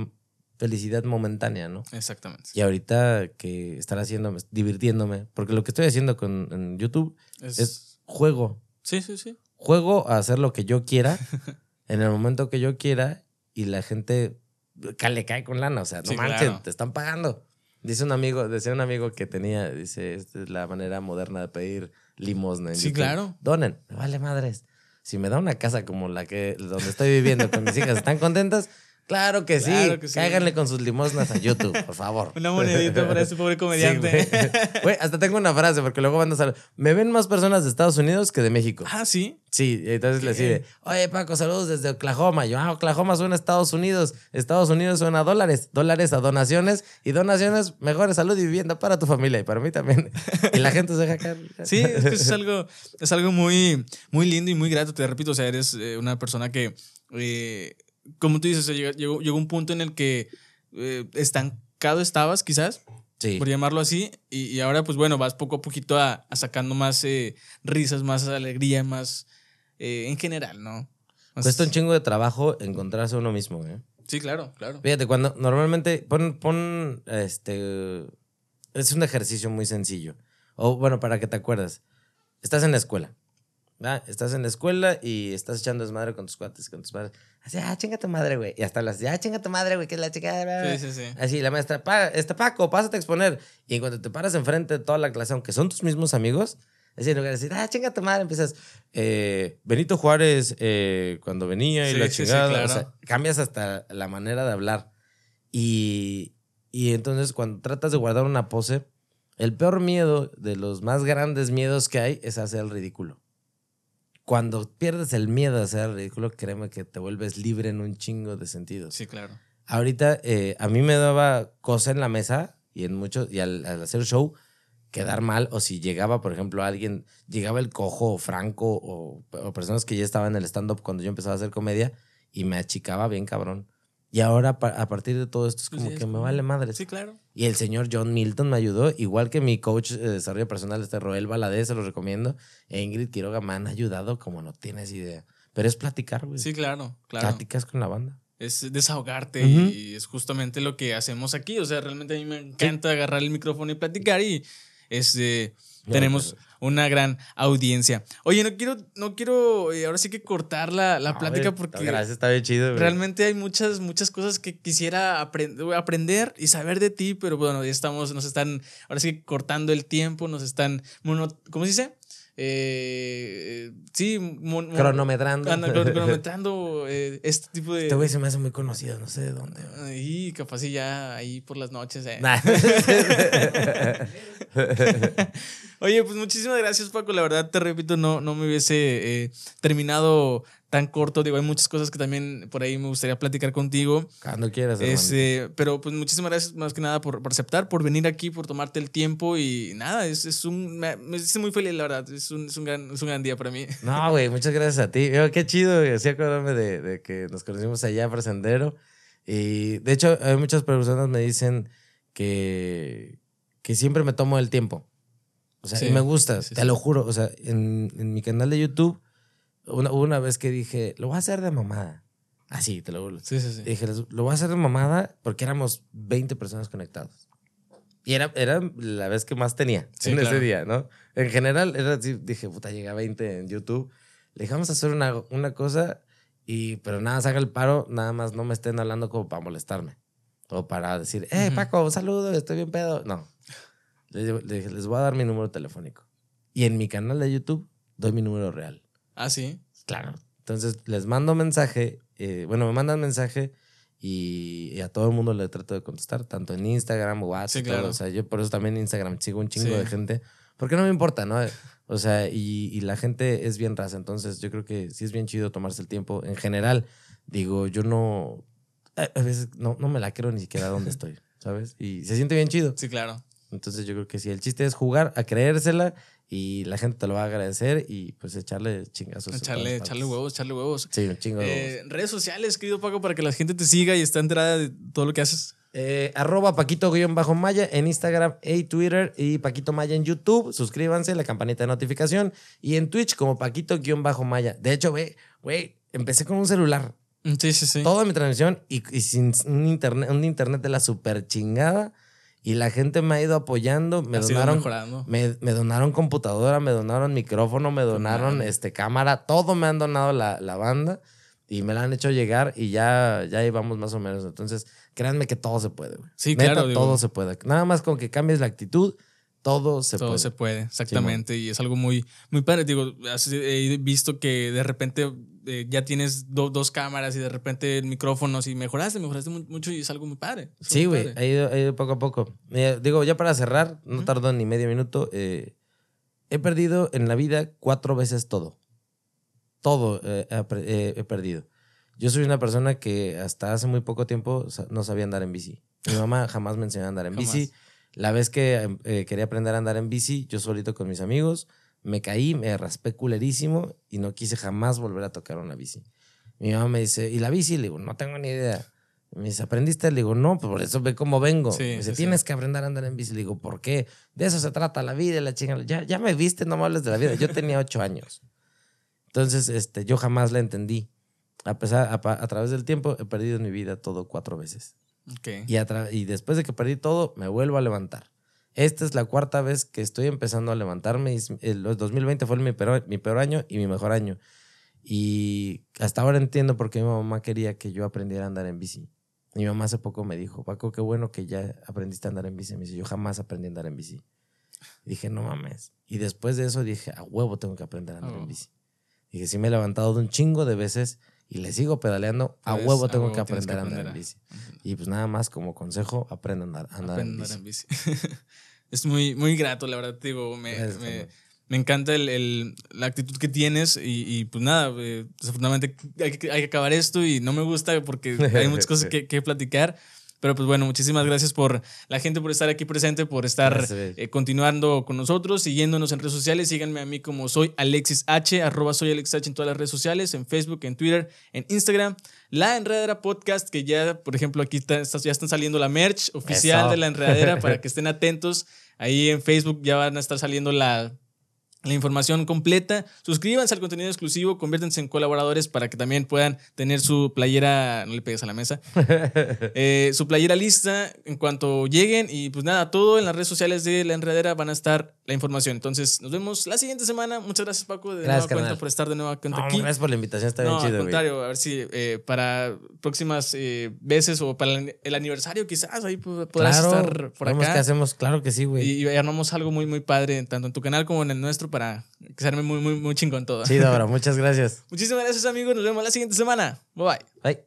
felicidad momentánea, ¿no? Exactamente. Y ahorita que estar haciendo, divirtiéndome, porque lo que estoy haciendo con en YouTube Es- es juego. Sí, sí, sí. Juego a hacer lo que yo quiera, en el momento que yo quiera, y la gente le cae con lana. O sea, no Sí, manches, claro. te están pagando. Dice un amigo, decía un amigo que tenía, dice, esta es la manera moderna de pedir limosna. en Sí, YouTube. claro. Donen, me vale madres. Si me da una casa como la que donde estoy viviendo con mis hijas, ¿están contentas? Claro que sí. Claro que sí. Cáiganle con sus limosnas a YouTube, por favor. Una monedita para ese pobre comediante. Sí, güey. Güey, hasta tengo una frase porque luego van a salir. Me ven más personas de Estados Unidos que de México. ah, sí. Sí, y entonces le sigue, oye Paco, saludos desde Oklahoma. Yo, ah, Oklahoma suena a Estados Unidos, Estados Unidos suena a dólares, dólares a donaciones y donaciones, mejores salud y vivienda para tu familia y para mí también. Y la gente se deja caer. Sí, es que es algo, es algo muy, muy lindo y muy grato. Te repito, o sea, eres eh, una persona que, eh, como tú dices, llegó, llegó un punto en el que eh, estancado estabas, quizás, Sí. por llamarlo así, y, y ahora, pues bueno, vas poco a poquito a, a sacando más eh, risas, más alegría, más eh, en general, ¿no? Más- Cuesta un chingo de trabajo encontrarse a uno mismo, ¿eh? Sí, claro, claro. Fíjate, cuando normalmente pon, pon, este, es un ejercicio muy sencillo. O bueno, para que te acuerdas, estás en la escuela, ¿verdad? Estás en la escuela y estás echando desmadre con tus cuates, con tus padres. Así, ah, chinga tu madre, güey. Y hasta las, ah, chinga tu madre, güey, que es la chica. Sí, sí, sí. Así, la maestra, pa, este Paco, pásate a exponer. Y en cuanto te paras enfrente de toda la clase, aunque son tus mismos amigos, es en lugar de decir, ah, chinga tu madre, empiezas, eh, Benito Juárez, eh, cuando venía y Sí, la sí, sí, chingada. O claro. sea, cambias hasta la manera de hablar. Y, y entonces, cuando tratas de guardar una pose, el peor miedo de los más grandes miedos que hay es hacer el ridículo. Cuando pierdes el miedo a el ridículo, créeme que te vuelves libre en un chingo de sentidos. Sí, claro. Ahorita eh, a mí me daba cosa en la mesa y en muchos y al, al hacer show quedar mal o si llegaba, por ejemplo, alguien, llegaba el cojo o Franco o, o personas que ya estaban en el stand-up cuando yo empezaba a hacer comedia y me achicaba bien cabrón. Y ahora a partir de todo esto es Pues como sí, es que me como- vale madre. Sí, claro. Y el señor John Milton me ayudó, igual que mi coach de desarrollo personal, este Roel Valadez, se lo recomiendo. E Ingrid Quiroga me han ayudado como no tienes idea. Pero es platicar, güey. Sí, claro, claro. Platicas con la banda. es desahogarte Ujú. y es justamente lo que hacemos aquí. O sea, realmente a mí me encanta agarrar el micrófono y platicar y este, No, tenemos una gran audiencia. Oye, no quiero, no quiero eh, ahora sí que cortar la, la No, plática porque Gracias, está bien chido, güey. realmente hay muchas, muchas cosas que quisiera aprend- aprender y saber de ti, pero bueno, ya estamos, nos están ahora sí que cortando el tiempo, nos están, mono- ¿cómo se dice? Eh, sí, mon- mon- Cronometrando. anda cronometrando eh, este tipo de... Este güey se me hace muy conocido, no sé de dónde. Y capaz y ya ahí por las noches. eh. Nah. Oye, pues muchísimas gracias, Paco. La verdad, te repito, no, no me hubiese eh, terminado tan corto. Digo, hay muchas cosas que también por ahí me gustaría platicar contigo. Cuando quieras, este, Pero pues muchísimas gracias más que nada por, aceptar, por venir aquí, por tomarte el tiempo y nada, es, es un... Me, me muy feliz, la verdad. Es un, es un, gran, es un gran día para mí. No, güey, muchas gracias a ti. qué chido, güey. Así acordarme de, de que nos conocimos allá por Sendero. Y de hecho, hay muchas personas me dicen que, que siempre me tomo el tiempo. O sea, y me gusta, te lo juro. O sea, en, en mi canal de YouTube una, una vez que dije, lo voy a hacer de mamada. Así, te lo juro. Sí, sí, sí. Dije, lo voy a hacer de mamada porque éramos 20 personas conectadas. Y era, era la vez que más tenía en ese día, ¿no? En general, era así, dije, puta, llegué a 20 en YouTube. Le dije, vamos a hacer una, una cosa, y, pero nada, haga el paro, nada más no me estén hablando como para molestarme. O para decir, eh, Paco, un saludo, estoy bien pedo. No. Le dije, les voy a dar mi número telefónico. Y en mi canal de YouTube doy mi número real. Ah, sí. Claro. Entonces les mando mensaje, eh, bueno, me mandan mensaje y, a todo el mundo le trato de contestar, tanto en Instagram, WhatsApp, sí, claro. O sea, yo por eso también en Instagram sigo un chingo de gente, porque no me importa, ¿no? O sea, y, la gente es bien raza, entonces yo creo que sí es bien chido tomarse el tiempo. En general, digo, yo no, a veces no, no me la creo ni siquiera dónde estoy, ¿sabes? Y se siente bien chido. Sí, claro. Entonces yo creo que sí, el chiste es jugar a creérsela y la gente te lo va a agradecer y pues echarle chingazos. Echarle, echarle huevos, echarle huevos. Sí, un chingo de eh, Redes sociales, querido Paco, para que la gente te siga y esté enterada de todo lo que haces. Eh, arroba Paquito-Maya en Instagram y Twitter y Paquito Maya en YouTube. Suscríbanse, la campanita de notificación. Y en Twitch como Paquito-Maya. De hecho, güey, güey, empecé con un celular. Sí, sí, sí. Toda mi transmisión y, y sin un internet, un internet de la super chingada y la gente me ha ido apoyando, me donaron me, me, donaron computadora, me donaron micrófono, me donaron este cámara, todo me han donado la, la, banda y me la han hecho llegar y ya ya íbamos más o menos. Entonces, créanme que todo se puede, güey. Sí, claro, todo se puede. Nada más con que cambies la actitud, todo se puede. Todo se puede, exactamente. y es algo muy, muy padre. Digo, he visto que de repente eh, ya tienes dos cámaras y de repente micrófonos y mejoraste, mejoraste mucho y es algo muy padre. Sí, güey, ha, ido, poco a poco. digo, ya para cerrar, no tardo ni medio minuto. Eh, he perdido en la vida cuatro veces todo. Todo eh, he perdido. Yo soy una persona que hasta hace muy poco tiempo no sabía andar en bici. Mi mamá jamás me enseñó a andar en bici. La vez que quería aprender a andar en bici, yo solito con mis amigos, me caí, me raspé culerísimo y no quise jamás volver a tocar una bici. Mi mamá me dice, ¿y la bici? Le digo, no tengo ni idea. Me dice, ¿aprendiste? Le digo, no, pues por eso ve cómo vengo. me dice, tienes que aprender a andar en bici. Le digo, ¿por qué? De eso se trata la vida y la chingada. Ya, ya me viste, no me hables de la vida. Yo tenía ocho años. Entonces, este, yo jamás la entendí. A, pesar, a, través del tiempo he perdido mi vida todo cuatro veces. Y, y después de que perdí todo, me vuelvo a levantar. Esta es la cuarta vez que estoy empezando a levantarme. El 2020 fue mi peor, mi peor año y mi mejor año. Y hasta ahora entiendo por qué mi mamá quería que yo aprendiera a andar en bici. Mi mamá hace poco me dijo, Paco, qué bueno que ya aprendiste a andar en bici. Me dice, yo jamás aprendí a andar en bici. dije, no mames. Y después de eso dije, a huevo tengo que aprender a andar en oh. bici. Dije, sí me he levantado de un chingo de veces y le sigo pedaleando, a pues, huevo tengo que aprender a andar en bici. Y pues nada más como consejo, aprenda a andar, en bici. es muy, muy grato, la verdad, te digo, me, me, encanta el, la actitud que tienes y, pues nada, eh, desafortunadamente hay que, hay que, acabar esto y no me gusta porque hay muchas cosas que, que platicar. Pero pues bueno, muchísimas gracias por la gente por estar aquí presente, por estar eh, continuando con nosotros, siguiéndonos en redes sociales. Síganme a mí como soy Alexis H, arroba soy Alexis H en todas las redes sociales, en Facebook, en Twitter, en Instagram. La Enredadera Podcast, que ya, por ejemplo, aquí está, ya están saliendo la merch oficial de La Enredadera para que estén atentos. Ahí en Facebook ya van a estar saliendo la, la información completa. Suscríbanse al contenido exclusivo, conviértanse en colaboradores para que también puedan tener su playera, no le pegues a la mesa, eh, su playera lista en cuanto lleguen y pues nada, todo en las redes sociales de La Enredera van a estar la información. Entonces nos vemos la siguiente semana. Muchas gracias Paco de gracias, nueva cuenta por estar de nueva cuenta aquí. Gracias por la invitación, está bien chido. Al contrario, a ver si eh, para próximas eh, veces o para el aniversario quizás ahí podrás estar por acá. que hacemos, claro que sí, güey. Y, y armamos algo muy, muy padre, tanto en tu canal como en el nuestro para quedarme muy, muy, muy chingón todo. Sí, Dobra, muchas gracias. Muchísimas gracias, amigos. Nos vemos la siguiente semana. Bye bye. Bye.